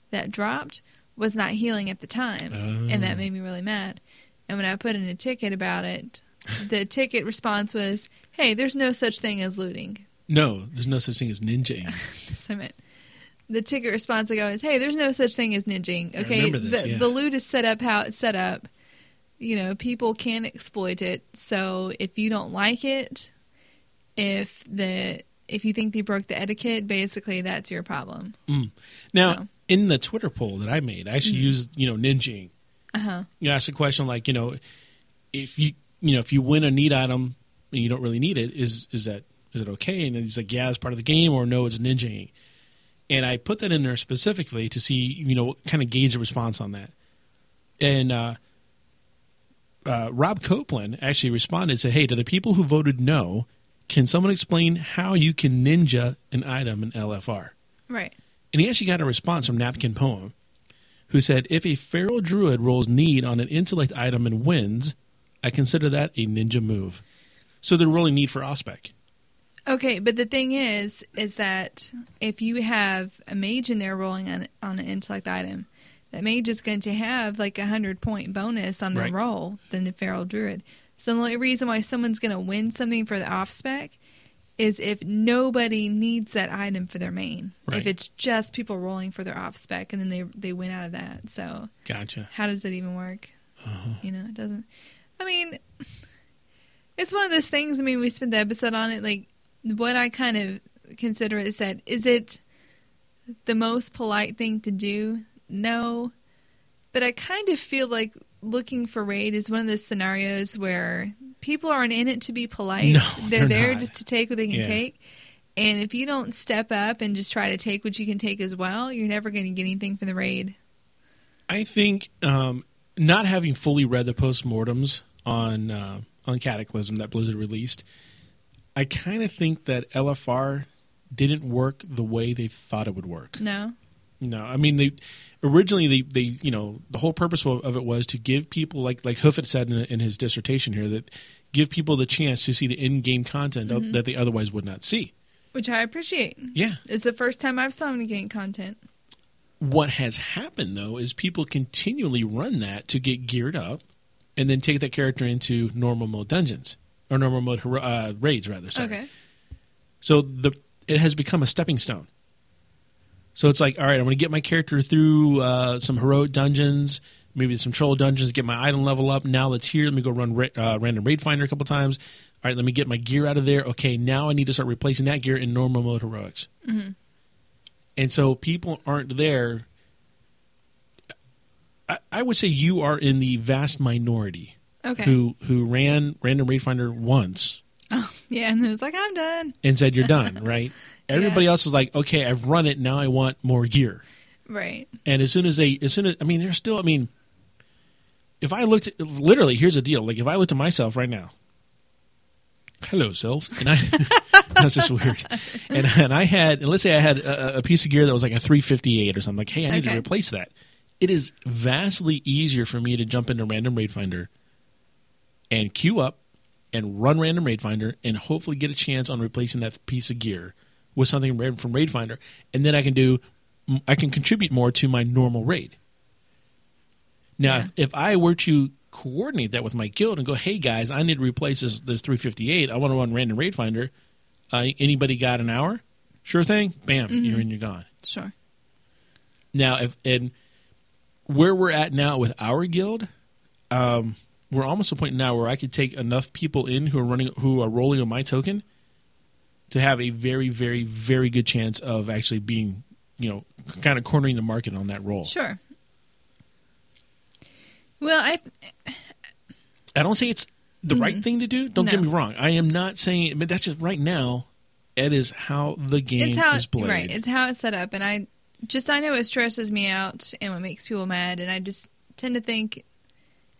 that dropped was not healing at the time, and that oh. made me really mad. And when I put in a ticket about it, the ticket response was, "Hey, there's no such thing as looting." No, there's no such thing as ninjaing. That's what I meant. The ticket response I go is, "Hey, there's no such thing as ninjing. Okay, this, the yeah. the loot is set up how it's set up. You know, people can exploit it. So if you don't like it, if the if you think they broke the etiquette, basically that's your problem. Now, So. in the Twitter poll that I made, I actually used you know ninjaing. Uh huh. You asked a question like you know if you you know if you win a neat item and you don't really need it, is is that is it okay? And he's like, yeah, it's part of the game, or no, it's ninjaing. And I put that in there specifically to see you know kind of gauge the response on that. And uh, uh, Rob Copeland actually responded and said, "Hey, to the people who voted no, can someone explain how you can ninja an item in LFR?" Right. And he actually got a response from Napkin Poem, who said, If a feral druid rolls need on an intellect item and wins, I consider that a ninja move. So they're rolling need for Ospec. Okay, but the thing is, is that if you have a mage in there rolling on on an intellect item, that mage is going to have like a hundred point bonus on the Right. roll than the feral druid. So the only reason why someone's going to win something for the off spec is if nobody needs that item for their main. Right. If it's just people rolling for their off spec, and then they they win out of that. So Gotcha. how does that even work? Uh-huh. You know, it doesn't. I mean, it's one of those things. I mean, we spent the episode on it. Like, what I kind of consider is that is it the most polite thing to do? No, but I kind of feel like looking for raid is one of those scenarios where people aren't in it to be polite. No, they're, they're there not. just to take what they can Yeah. take. And if you don't step up and just try to take what you can take as well, you're never going to get anything from the raid. I think um, not having fully read the postmortems on uh, on Cataclysm that Blizzard released, I kind of think that LFR didn't work the way they thought it would work. No. No, I mean they originally they, they you know the whole purpose of it was to give people like like Hoofit said in, in his dissertation here that give people the chance to see the in game content of- mm-hmm. that they otherwise would not see. Which I appreciate. Yeah. It's the first time I've saw him gain content. What has happened though is people continually run that to get geared up, and then take that character into normal mode dungeons or normal mode uh, raids rather. Sorry. Okay. So the it has become a stepping stone. So it's like, all right, I'm going to get my character through uh, some heroic dungeons, maybe some troll dungeons, get my item level up. Now let's here. Let me go run ra- uh, random raid finder a couple times. All right, let me get my gear out of there. Okay, now I need to start replacing that gear in normal mode heroics. And so people aren't there. I, I would say you are in the vast minority Okay. who who ran random raid finder once Oh, Yeah, and it was like, I'm done. and said you're done, right? Everybody else was like, okay, I've run it. Now I want more gear. Right. And as soon as they, as soon as I mean, they're still. I mean, if I looked at literally, here's the deal. Like if I looked at myself right now, hello self, and I that's just weird. And and I had, and let's say I had a, a piece of gear that was like a 358 or something. Like, hey, I need to replace that. It is vastly easier for me to jump into Random Raid Finder and queue up and run Random Raid Finder and hopefully get a chance on replacing that piece of gear with something from Raid Finder, and then I can do, I can contribute more to my normal raid. Now, Yeah. if, if I were to coordinate that with my guild and go, hey guys, I need to replace this, this 358. I want to run Random Raid Finder. Uh, anybody got an hour? Sure thing. Bam, you're in, you're gone. Sure. Now, if and where we're at now with our guild, um, we're almost to a point now where I could take enough people in who are running, who are rolling on my token, to have a very, very, very good chance of actually being, you know, kind of cornering the market on that roll. Sure. Well, I I don't say it's the right thing to do. Don't get Mm-hmm. Me wrong. I am not saying, but that's just right now. It is how the game it's how is played. right. It's how it's set up, and I just I know it stresses me out and what makes people mad, and I just tend to think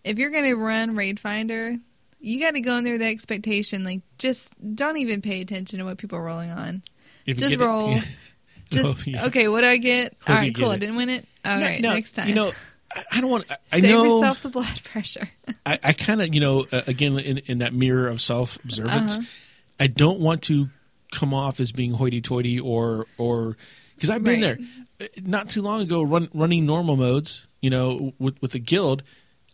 if you're going to run Raid Finder, you got to go in there with the expectation like just don't even pay attention to what people are rolling on. If Just get it- roll. Just Oh, yeah. okay. What do I get? Hope All right, cool. I didn't win it. All No, right, no, next time. You know, I, I don't want. I, I Save know. yourself the blood pressure. I, I kind of, you know, uh, again, in, in that mirror of self observance, Uh-huh. I don't want to come off as being hoity toity or, or, because I've been Right. there Uh, not too long ago run, running normal modes, you know, with, with the guild,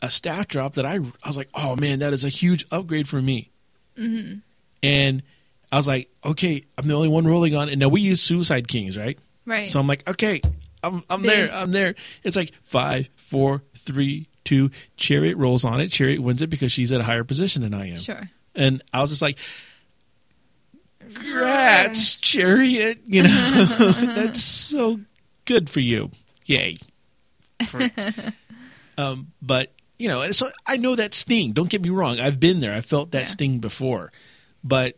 a staff drop that I, I was like, oh man, that is a huge upgrade for me. Mm-hmm. And I was like, okay, I'm the only one rolling on it. And now we use Suicide Kings, right? right. So I'm like, okay, I'm I'm Big. there, I'm there. It's like five, four, three, two. Chariot rolls on it. Chariot wins it because she's at a higher position than I am. sure. And I was just like, "Congrats, Chariot! You know, that's so good for you. Yay!" Um, but you know, and so I know that sting. Don't get me wrong. I've been there. I felt that Yeah. sting before. But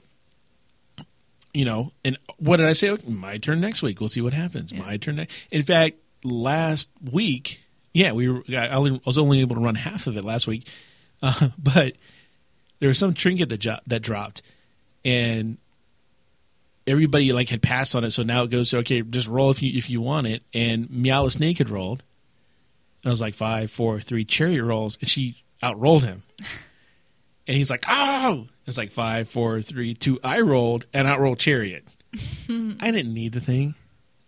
you know, and what did I say? My turn next week. We'll see what happens. Yeah. My turn. Next. In fact, last week, yeah, we were. I only- was only able to run half of it last week, uh, but there was some trinket that jo- that dropped, and everybody like had passed on it. So now it goes to okay, just roll if you if you want it. And Meow the Snake had rolled, and I was like five, four, three. Chariot rolls, and she outrolled him. And he's like, "Oh!" It's like five, four, three, two. I rolled and outrolled Chariot. I didn't need the thing.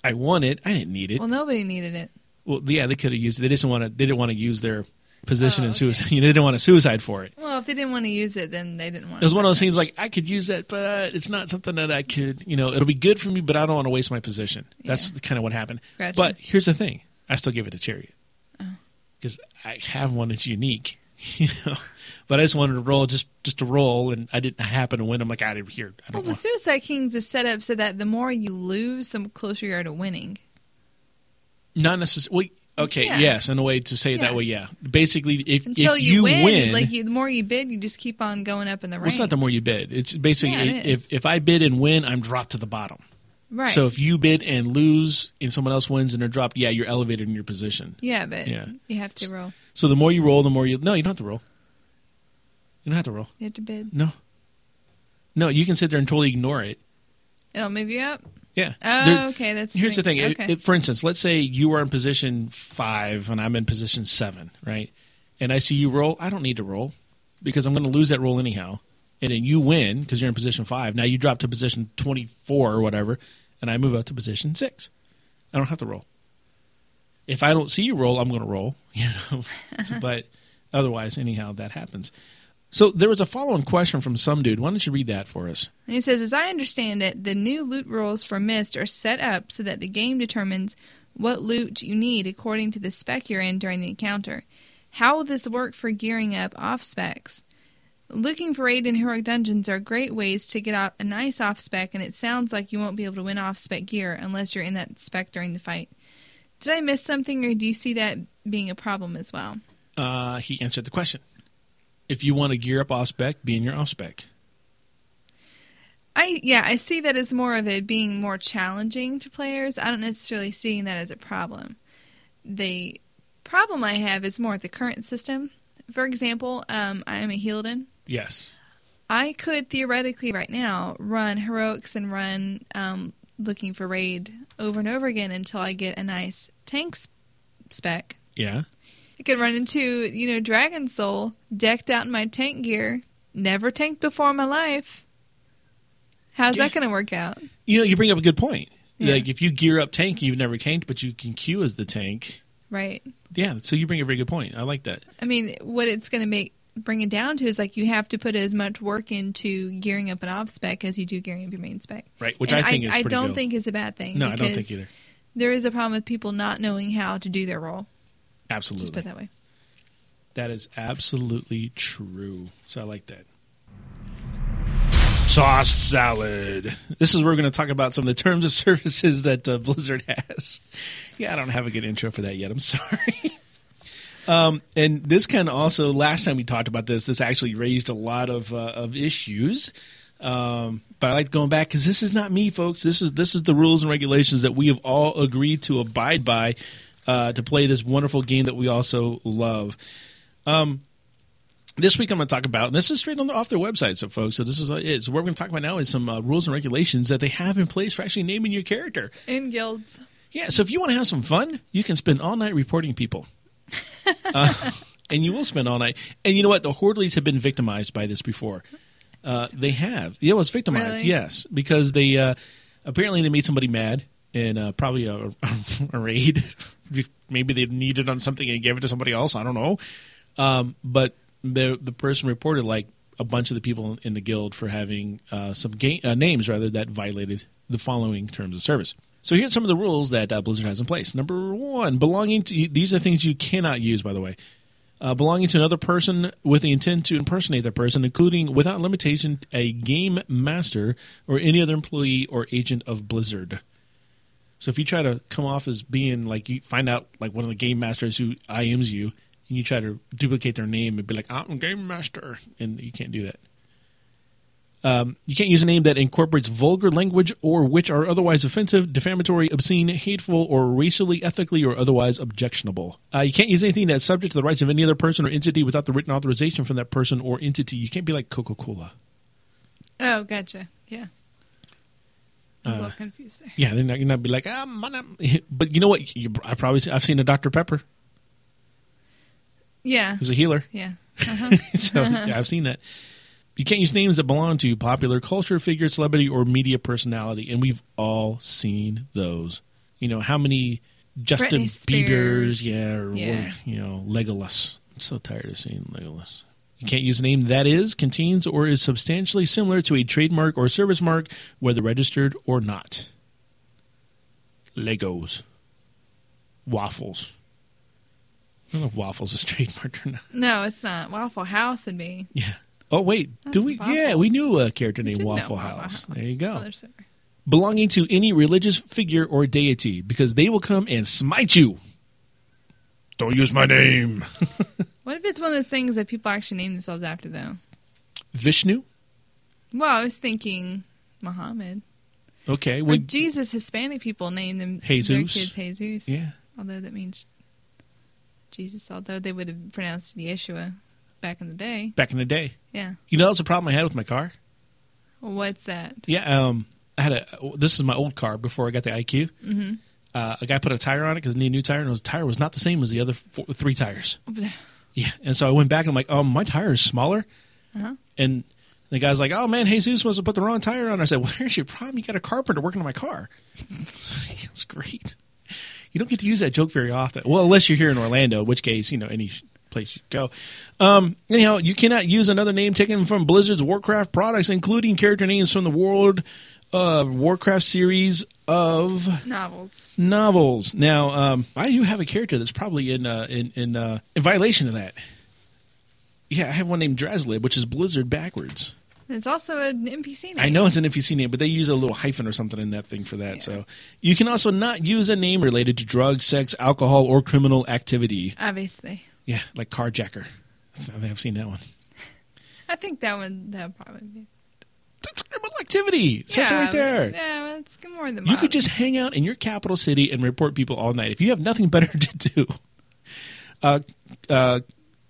I won it. I didn't need it. Well, nobody needed it. Well, yeah, they could have used. it. They didn't want to. They didn't want to use their position Oh, in okay. suicide. they didn't want to suicide for it. Well, if they didn't want to use it, then they didn't want. To. It was one of those things like I could use that, but it's not something that I could. You know, it'll be good for me, but I don't want to waste my position. That's Yeah. kind of what happened. Gotcha. But here's the thing: I still give it to Chariot. Because I have one that's unique. You know, but I just wanted to roll just just to roll, and I didn't happen to win. I'm like out of here. I Well, the. Suicide Kings is set up so that the more you lose, the closer you are to winning. Not necessarily. Okay, Yeah. yes, in a way to say it Yeah. that way, yeah. Basically, if Until if you, you, win, like you, the more you bid, you just keep on going up in the well, ranks. it's not the more you bid. It's basically Yeah, it if if I bid and win, I'm dropped to the bottom. Right. So if you bid and lose, and someone else wins and they're dropped, yeah, you're elevated in your position. yeah, but Yeah. you have to roll. So the more you roll, the more you. No, you don't have to roll. You don't have to roll. You have to bid. No. No, you can sit there and totally ignore it. It'll move you up. Yeah. Oh, There- okay. That's Here's the thing. It- Okay. it- for instance, let's say you are in position five and I'm in position seven, right? And I see you roll. I don't need to roll because I'm going to lose that roll anyhow. And then you win because you're in position five. Now you drop to position 24 or whatever, and I move up to position six. I don't have to roll. If I don't see you roll, I'm going to roll. You know, but otherwise, anyhow, that happens. So there was a follow-on question from some dude. Why don't you read that for us? He says, as I understand it, the new loot rules for Mist are set up so that the game determines what loot you need according to the spec you're in during the encounter. How will this work for gearing up off specs? Looking for aid in heroic dungeons are great ways to get out a nice off spec, and it sounds like you won't be able to win off spec gear unless you're in that spec during the fight. Did I miss something, or do you see that being a problem as well. Uh, he answered the question. If you want to gear up off spec, be in your off spec. I yeah, I see that as more of it being more challenging to players. I don't necessarily see that as a problem. The problem I have is more the current system. For example, um, I am a Healadin. Yes. I could theoretically right now run heroics and run um, looking for raid over and over again until I get a nice tank spec. Yeah. I could run into you know Dragon Soul decked out in my tank gear, never tanked before in my life. How's Yeah. that going to work out? You know, you bring up a good point. Yeah. Like if you gear up tank, you've never tanked, but you can queue as the tank. Right. Yeah. So you bring a very good point. I like that. I mean, what it's going to make bring it down to is like you have to put as much work into gearing up an off spec as you do gearing up your main spec. Right. Which And I think is I don't cool. think is a bad thing. No, I don't think either. There is a problem with people not knowing how to do their role. Absolutely. Just put it that way. That is absolutely true. So I like that. Sauce salad. This is where we're going to talk about some of the terms of services that uh, Blizzard has. Yeah, I don't have a good intro for that yet. I'm sorry. um, and this kind of also, last time we talked about this, this actually raised a lot of uh, of issues. Um, but I like going back because this is not me, folks. This is this is the rules and regulations that we have all agreed to abide by uh, to play this wonderful game that we also love. Um, this week I'm going to talk about, and this is straight on the, off their website, so folks. So this is uh, it. So what we're going to talk about now is some uh, rules and regulations that they have in place for actually naming your character. In guilds. Yeah, so if you want to have some fun, you can spend all night reporting people. uh, and you will spend all night. And you know what? The Hordleys have been victimized by this before. Uh, they have. Yeah, it was victimized, Really? yes. Because they uh, apparently they made somebody mad in uh, probably a, a raid. Maybe they needed on something and gave it to somebody else. I don't know. Um, but the the person reported like a bunch of the people in the guild for having uh, some ga- uh, names rather that violated the following terms of service. So here's some of the rules that uh, Blizzard has in place. Number one, belonging to these are things you cannot use, by the way. Uh, belonging to another person with the intent to impersonate that person, including without limitation a game master or any other employee or agent of Blizzard. So if you try to come off as being like you find out like one of the game masters who IMs you, and you try to duplicate their name and be like, I'm game master, and you can't do that. Um, you can't use a name that incorporates vulgar language or which are otherwise offensive, defamatory, obscene, hateful, or racially, ethically, or otherwise objectionable. Uh, you can't use anything that's subject to the rights of any other person or entity without the written authorization from that person or entity. You can't be like Coca Cola. Oh, gotcha. Yeah. I was Uh, little confused there. Yeah, they're not going to be like, ah, man, I'm-" but you know what? You, I've probably seen, I've seen a Dr Pepper Yeah. who's a healer. Yeah. Uh-huh. so yeah, I've seen that. You can't use names that belong to popular culture, figure, celebrity, or media personality, and we've all seen those. You know how many Justin Bieber's, yeah, or Yeah. you know Legolas. I'm so tired of seeing Legolas. You can't use a name that is, contains, or is substantially similar to a trademark or service mark, whether registered or not. Legos, waffles. I don't know if waffles is trademarked or not. No, it's not. Waffle House would be. Yeah. Oh wait, oh, do we? Yeah, we knew a character named Waffle House. There you go. Oh, Belonging to any religious figure or deity, because they will come and smite you. Don't use my name, What if it's one of those things that people actually name themselves after, though? Vishnu. Well, I was thinking Muhammad. Okay, well, Jesus, Hispanic people name them Jesus. their kids Jesus. yeah, Although that means Jesus, although they would have pronounced it Yeshua back in the day. back in the day. Yeah. You know, that's a problem I had with my car. What's that? Yeah, um, I had a. This is my old car before I got the IQ. Mm-hmm. Uh, a guy put a tire on it because it needed a new tire, and his tire was not the same as the other four, three tires. Yeah, and so I went back and I'm like, um, my tire is smaller. Uh-huh. And the guy's like, oh man, Jesus must have put the wrong tire on. I said, well, here's your problem. You got a carpenter working on my car. It's great. You don't get to use that joke very often. Well, unless you're here in Orlando, in which case, you know, any place you go. Um, anyhow, you cannot use another name taken from Blizzard's Warcraft products, including character names from the World of Warcraft series of Novels. novels. Now, um, I do have a character that's probably in uh, in in, uh, in violation of that. Yeah, I have one named Drazzilb, which is Blizzard backwards. It's also an NPC name. I know it's an NPC name, but they use a little hyphen or something in that thing for that. So you can also not use a name related to drugs, sex, alcohol, or criminal activity. Obviously. Yeah, like carjacker. I think I've seen that one. I think that one, that would probably be. That's criminal activity. It says it right there. Yeah, it's more than You could just hang out in your capital city and report people all night if you have nothing better to do. Uh, uh,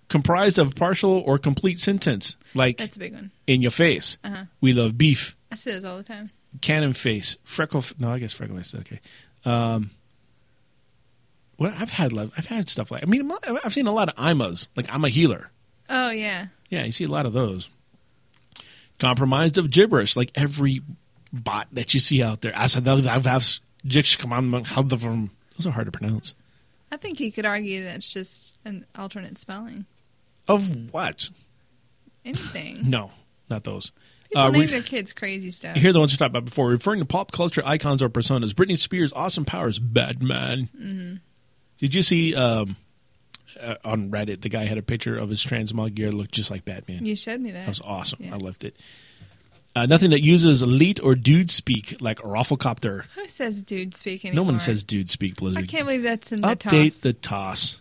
comprised of a partial or complete sentence, like That's a big one. in your face. Uh-huh. We love beef. I see those all the time. Cannon face, freckle. No, I guess freckle face is okay. Um, well, I've had I've had stuff like I mean I've seen a lot of IMAs like I'm a healer. Oh, yeah. Yeah, you see a lot of those. Compromised of gibberish, like every bot that you see out there. Those are hard to pronounce. I think you could argue that's just an alternate spelling. Of what? Anything. No, not those. People Uh, name their kids crazy stuff. Here are the ones we talked about before. Referring to pop culture icons or personas. Britney Spears' awesome powers, Batman. Mm-hmm. Did you see um, uh, on Reddit the guy had a picture of his transmog gear that looked just like Batman? You showed me that. That was awesome. Yeah. I loved it. Uh, nothing that uses elite or dude speak like Roflcopter. Who says dude speak anymore? No one says dude speak, Blizzard. I can't believe that's in the Update toss. the toss.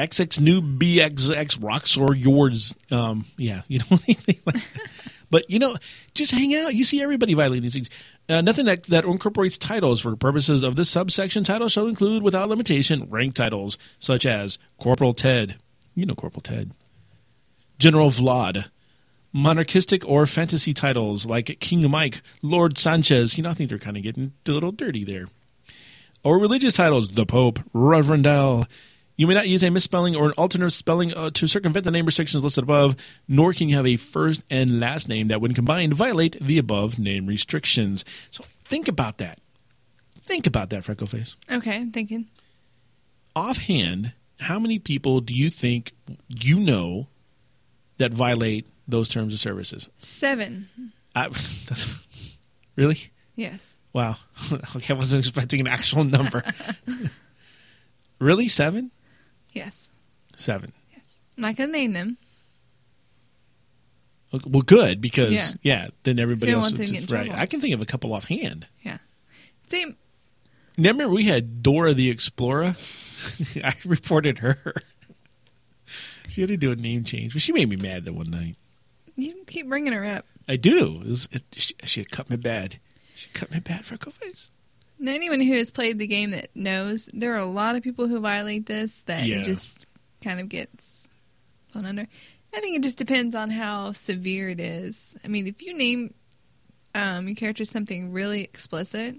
XX new BXX rocks or yours. Um, yeah, you don't want anything like that. But you know, just hang out. You see everybody violating these things. Uh, nothing that, that incorporates titles for purposes of this subsection title shall include, without limitation, rank titles such as Corporal Ted. You know Corporal Ted. General Vlad. Monarchistic or fantasy titles like King Mike, Lord Sanchez. You know, I think they're kind of getting a little dirty there or religious titles, the Pope, Reverend L. You may not use a misspelling or an alternate spelling uh, to circumvent the name restrictions listed above, nor can you have a first and last name that, when combined, violate the above name restrictions. So think about that. Think about that, Freckleface. Okay, I'm thinking. Offhand, how many people do you think you know that violate those terms of services? Seven. I, that's, really? Yes. Wow. okay, I wasn't expecting an actual number. really? Seven? Yes. Seven. I'm not to name them. Well, good because Yeah. then everybody else is in right. trouble. I can think of a couple offhand. Yeah. Same. See, Remember, we had Dora the Explorer. I reported her. She had to do a name change, but she made me mad that one night. you keep bringing her up. I do. It was, it, she, she cut me bad. She cut me bad, for freckle face. Now, anyone who has played the game that knows there are a lot of people who violate this that Yeah. it just kind of gets blown under. I think it just depends on how severe it is. I mean, if you name um, your character something really explicit,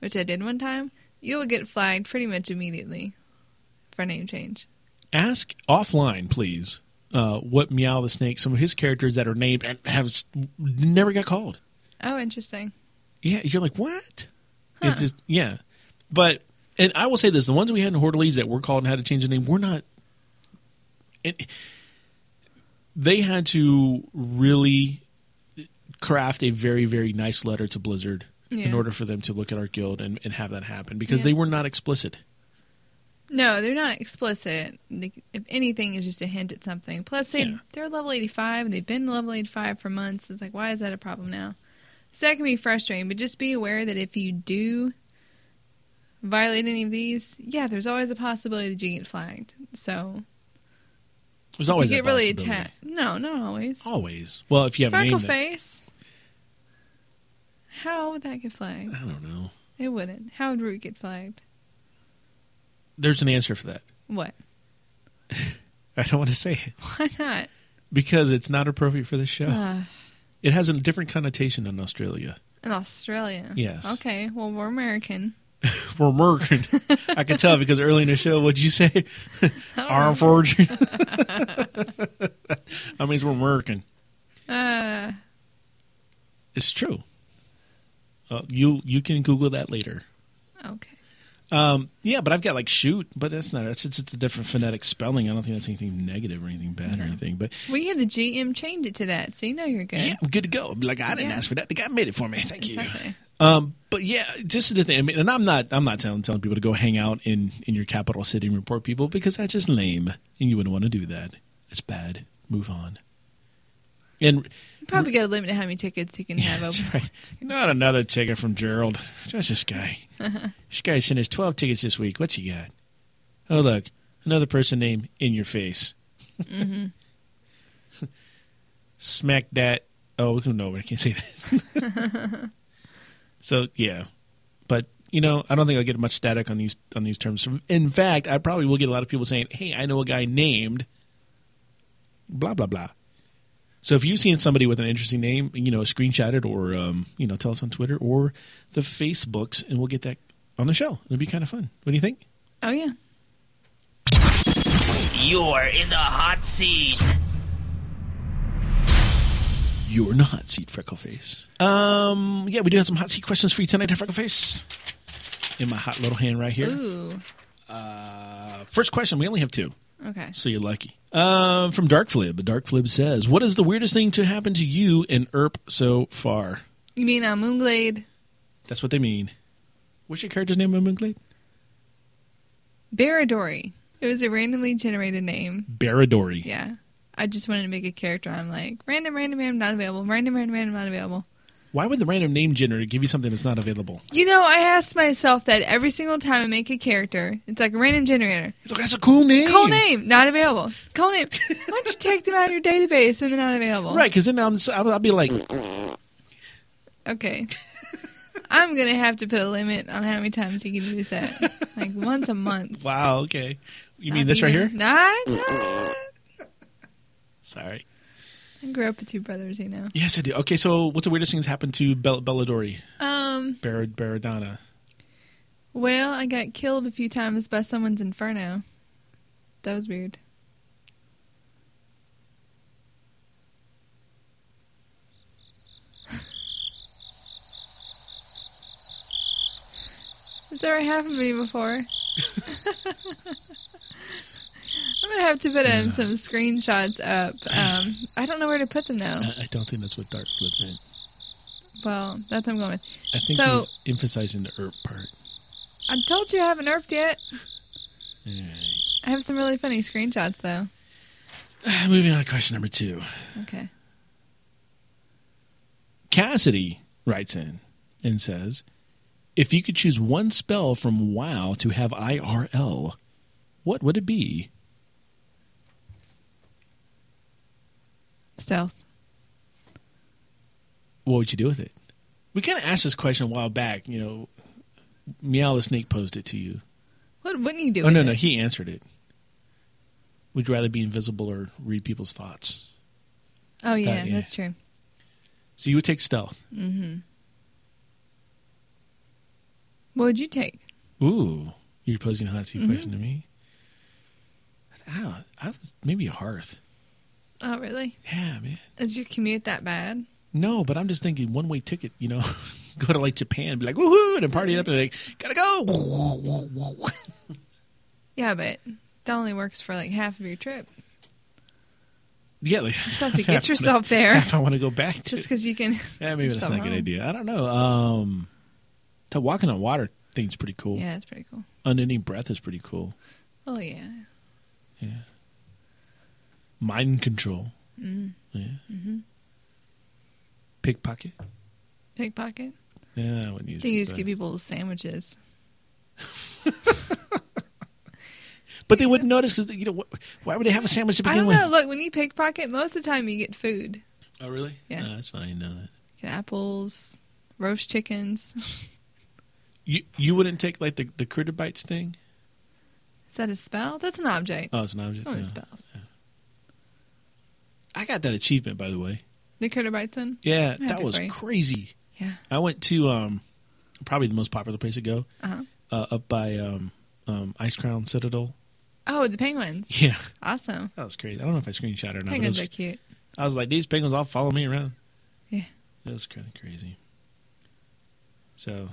which I did one time, you will get flagged pretty much immediately for a name change. Ask offline, please. Uh, what Meow the Snake? Some of his characters that are named and have never got called. Oh, interesting. Yeah, you're like what? Huh. It's just yeah, but and I will say this: the ones we had in Hortleys that were called and had to change the name, we're not. It, they had to really craft a very very nice letter to Blizzard in order for them to look at our guild and, and have that happen because Yeah. they were not explicit. No, they're not explicit. They, if anything, is just a hint at something. Plus, they Yeah. they're level eighty five, and they've been level eighty five for months. It's like, why is that a problem now? So that can be frustrating. But just be aware that if you do violate any of these, yeah, there's always a possibility that you get flagged. So There's always you that get really attacked. No, not always. Always. Well, if you have Freckle that, face. How would that get flagged? I don't know. It wouldn't. How would Root get flagged? There's an answer for that. What? I don't want to say it Why not? because it's not appropriate for this show. Uh, it has a different connotation in Australia. in Australia. Yes. Okay. Well, we're American. We're American. I can tell because early in the show, what'd you say? Our virgin. I mean, we're American. Uh, It's true. Uh, you you can Google that later. okay. Um, yeah, but I've got like shoot, but that's not. It's, it's it's a different phonetic spelling. I don't think that's anything negative or anything bad or anything. But We had the GM change it to that, so you know you're good. yeah, I'm good to go. Like I didn't Yeah. ask for that. The guy made it for me. Thank you. Um, but yeah, just the thing. I mean, and I'm not, I'm not telling telling people to go hang out in in your capital city and report people because that's just lame, and you wouldn't want to do that. It's bad. Move on. And Probably got a limit to how many tickets you can have open. right. Not another ticket from Gerald. Just this guy. this guy sent us 12 tickets this week. What's he got? Oh, look. Another person name in your face. Mm-hmm. Smack that. Oh, no, I can't say that. so, yeah. But, you know, I don't think I'll get much static on these on these terms. In fact, I probably will get a lot of people saying, hey, I know a guy named blah, blah, blah. So if you've seen somebody with an interesting name, you know, screenshot it or um, you know, tell us on Twitter or the Facebooks, and we'll get that on the show. It'll be kind of fun. What do you think? Oh yeah. You're in the hot seat. You're in the hot seat, Freckleface. Um, yeah, we do have some hot seat questions for you tonight, Freckleface. In my hot little hand right here. Ooh. Uh, first question. We only have two, Okay. so you're lucky. Um, from Darkflib. Darkflib says, "What is the weirdest thing to happen to you in ERP so far?" You mean uh, Moonglade? That's what they mean. What's your character's name in Moonglade? Baradori. It was a randomly generated name. Baradori. Yeah. I just wanted to make a character. I'm like, random, random, random, not available. Random, random, random, not available. Why would the random name generator give you something that's not available? You know, I asked myself that every single time I make a character. It's like a random generator. Look, that's a cool name. Cool name, not available. Cool name. Why don't you take them out of your database when they're not available? Right, because then I'm, I'll, I'll be like, Okay. I'm gonna have to put a limit on how many times you can use that. Like once a month. wow, okay. You mean Not this right here? Nah, nah. Sorry. I grew up with two brothers, you know. Yes, I do. Okay, so what's the weirdest thing that's happened to Bell- Belladori? Um. Bar- Baradonna. Well, I got killed a few times by someone's inferno. That was weird. Has that ever happened to me before? I'm gonna have to put um, some screenshots up. Um, I don't know where to put them though. I, I don't think that's what Dark Flip meant. Well, that's what I'm going with. I think So- he was emphasizing the ERP part. I told you I haven't nerfed yet. Alright. I have some really funny screenshots though. Moving on to question number two. Okay. Cassidy writes in and says, If you could choose one spell from WoW to have IRL, what would it be? Stealth. What would you do with it? We kind of asked this question a while back. You know, Meow the Snake posed it to you. What wouldn't you do? Oh, with no, it? no, no, he answered it. Would you rather be invisible or read people's thoughts? Oh yeah, yeah. that's true. So you would take stealth. Mm-hmm. What would you take? Ooh, you're posing a hot Mm-hmm. seat question to me. I don't know. I was, maybe a hearth. Oh really? Yeah, man. Is your commute that bad? No, but I'm just thinking one way ticket. You know, go to like Japan, be like woohoo, and then party it up, and like gotta go. Yeah, but that only works for like half of your trip. yeah, like, You still have to get yourself there If I want to go back, to just because you can. yeah, maybe that's not a good idea. I don't know. Um, the walking on water thing's pretty cool. Yeah, it's pretty cool. Unending breath is pretty cool. Oh yeah. yeah. Mind control. Mm-hmm. Yeah. Pickpocket. Pickpocket. Yeah, I wouldn't use. I think you just give people sandwiches. But they wouldn't notice because you know wh- why would they have a sandwich to I begin don't with? know. Look, when you pickpocket, most of the time you get food. Oh, really? Yeah. No, that's fine. You know that. Get apples, roast chickens. You you wouldn't take like the the critter bites thing? Is that a spell? That's an object. Oh, it's an object. Oh, No. it spells. I got that achievement by the way. Bites one. Yeah, that was crazy. Yeah. I went to um probably the most popular place to go Uh-huh. uh, up by um um Icecrown Citadel. Oh, the penguins. Yeah, Awesome. that was crazy. I don't know if I screenshot it or not. But it Penguins was, are cute. I was like, these penguins all follow me around. Yeah. It was kind of crazy. So,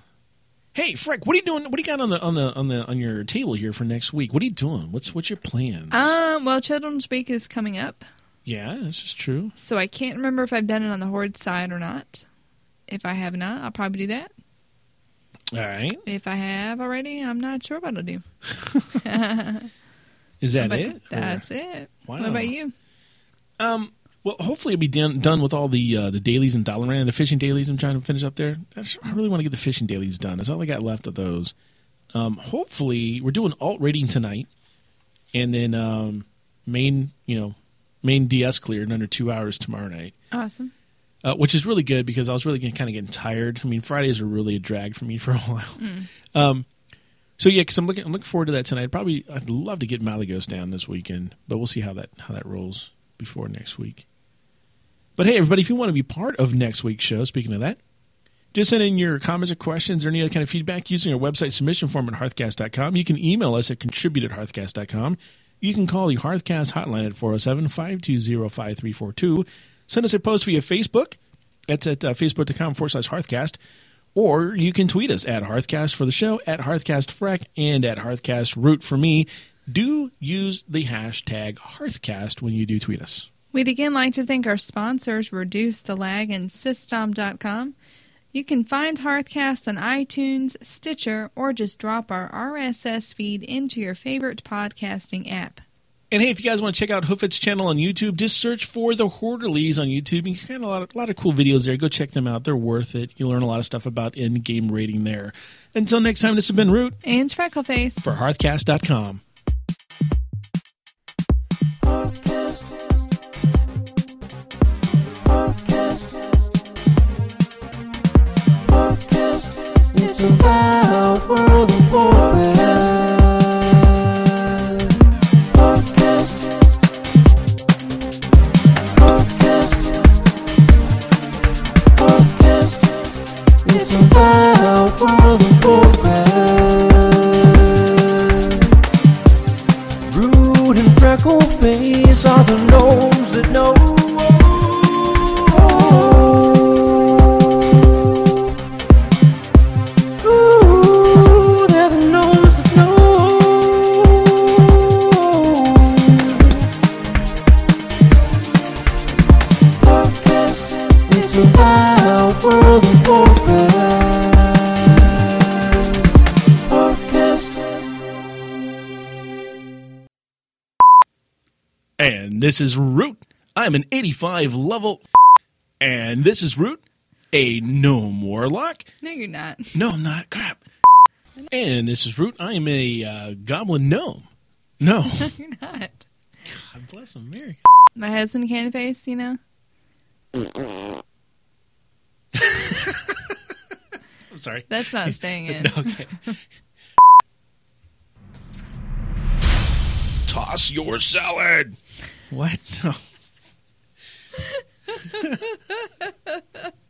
hey, Freck, what are you doing? What do you got on the on the on the on your table here for next week? What are you doing? What's what's your plans? Um. Well, Children's Week is coming up, yeah, this is true. so I can't remember if I've done it on the Horde side or not. If I have not, I'll probably do that. All right, If I have already, I'm not sure what I'll do. is that But it? Or- That's it. Wow. What about you? Um, Well, hopefully it'll be done, done with all the uh, the dailies and Dalaran, the fishing dailies I'm trying to finish up there. That's, I really want to get the fishing dailies done. That's all I got left of those. Um, hopefully, we're doing alt rating tonight, and then um, main, you know, main DS cleared in under two hours tomorrow night, Awesome. uh, which is really good because I was really getting, kind of getting tired. I mean, Fridays are really a drag for me for a while. Um, so yeah, because I'm looking, I'm looking forward to that tonight. Probably, I'd love to get Malygos down this weekend, but we'll see how that how that rolls before next week. But hey, everybody, if you want to be part of next week's show, speaking of that, just send in your comments or questions or any other kind of feedback using our website submission form at hearthcast.com. You can email us at contribute at hearthcast.com. You can call the Hearthcast hotline at 407 520 5342. Send us a post via Facebook. That's at uh, facebook.com forward slash hearthcast. Or you can tweet us at Hearthcast for the show, at HearthcastFreck, and at HearthcastRoot for me. Do use the hashtag Hearthcast when you do tweet us. We'd again like to thank our sponsors, Reduce the Lag and System.com. You can find Hearthcast on iTunes, Stitcher, or just drop our RSS feed into your favorite podcasting app. And hey, if you guys want to check out Hoofit's channel on YouTube, just search for the Horderlies on YouTube. You can find a lot, of, a lot of cool videos there. Go check them out; they're worth it. You learn a lot of stuff about in-game rating there. Until next time, this has been Root And Freckleface. for Hearthcast.com. About World of Warcraft. This is Root. I'm an 85 level. And this is Root, a gnome warlock. No, you're not. No, I'm not. Crap. And this is Root. I am a uh, goblin gnome. No. You're not. God bless America. My husband can face, you know? I'm sorry. That's not staying in. Okay. Toss your salad. What? No.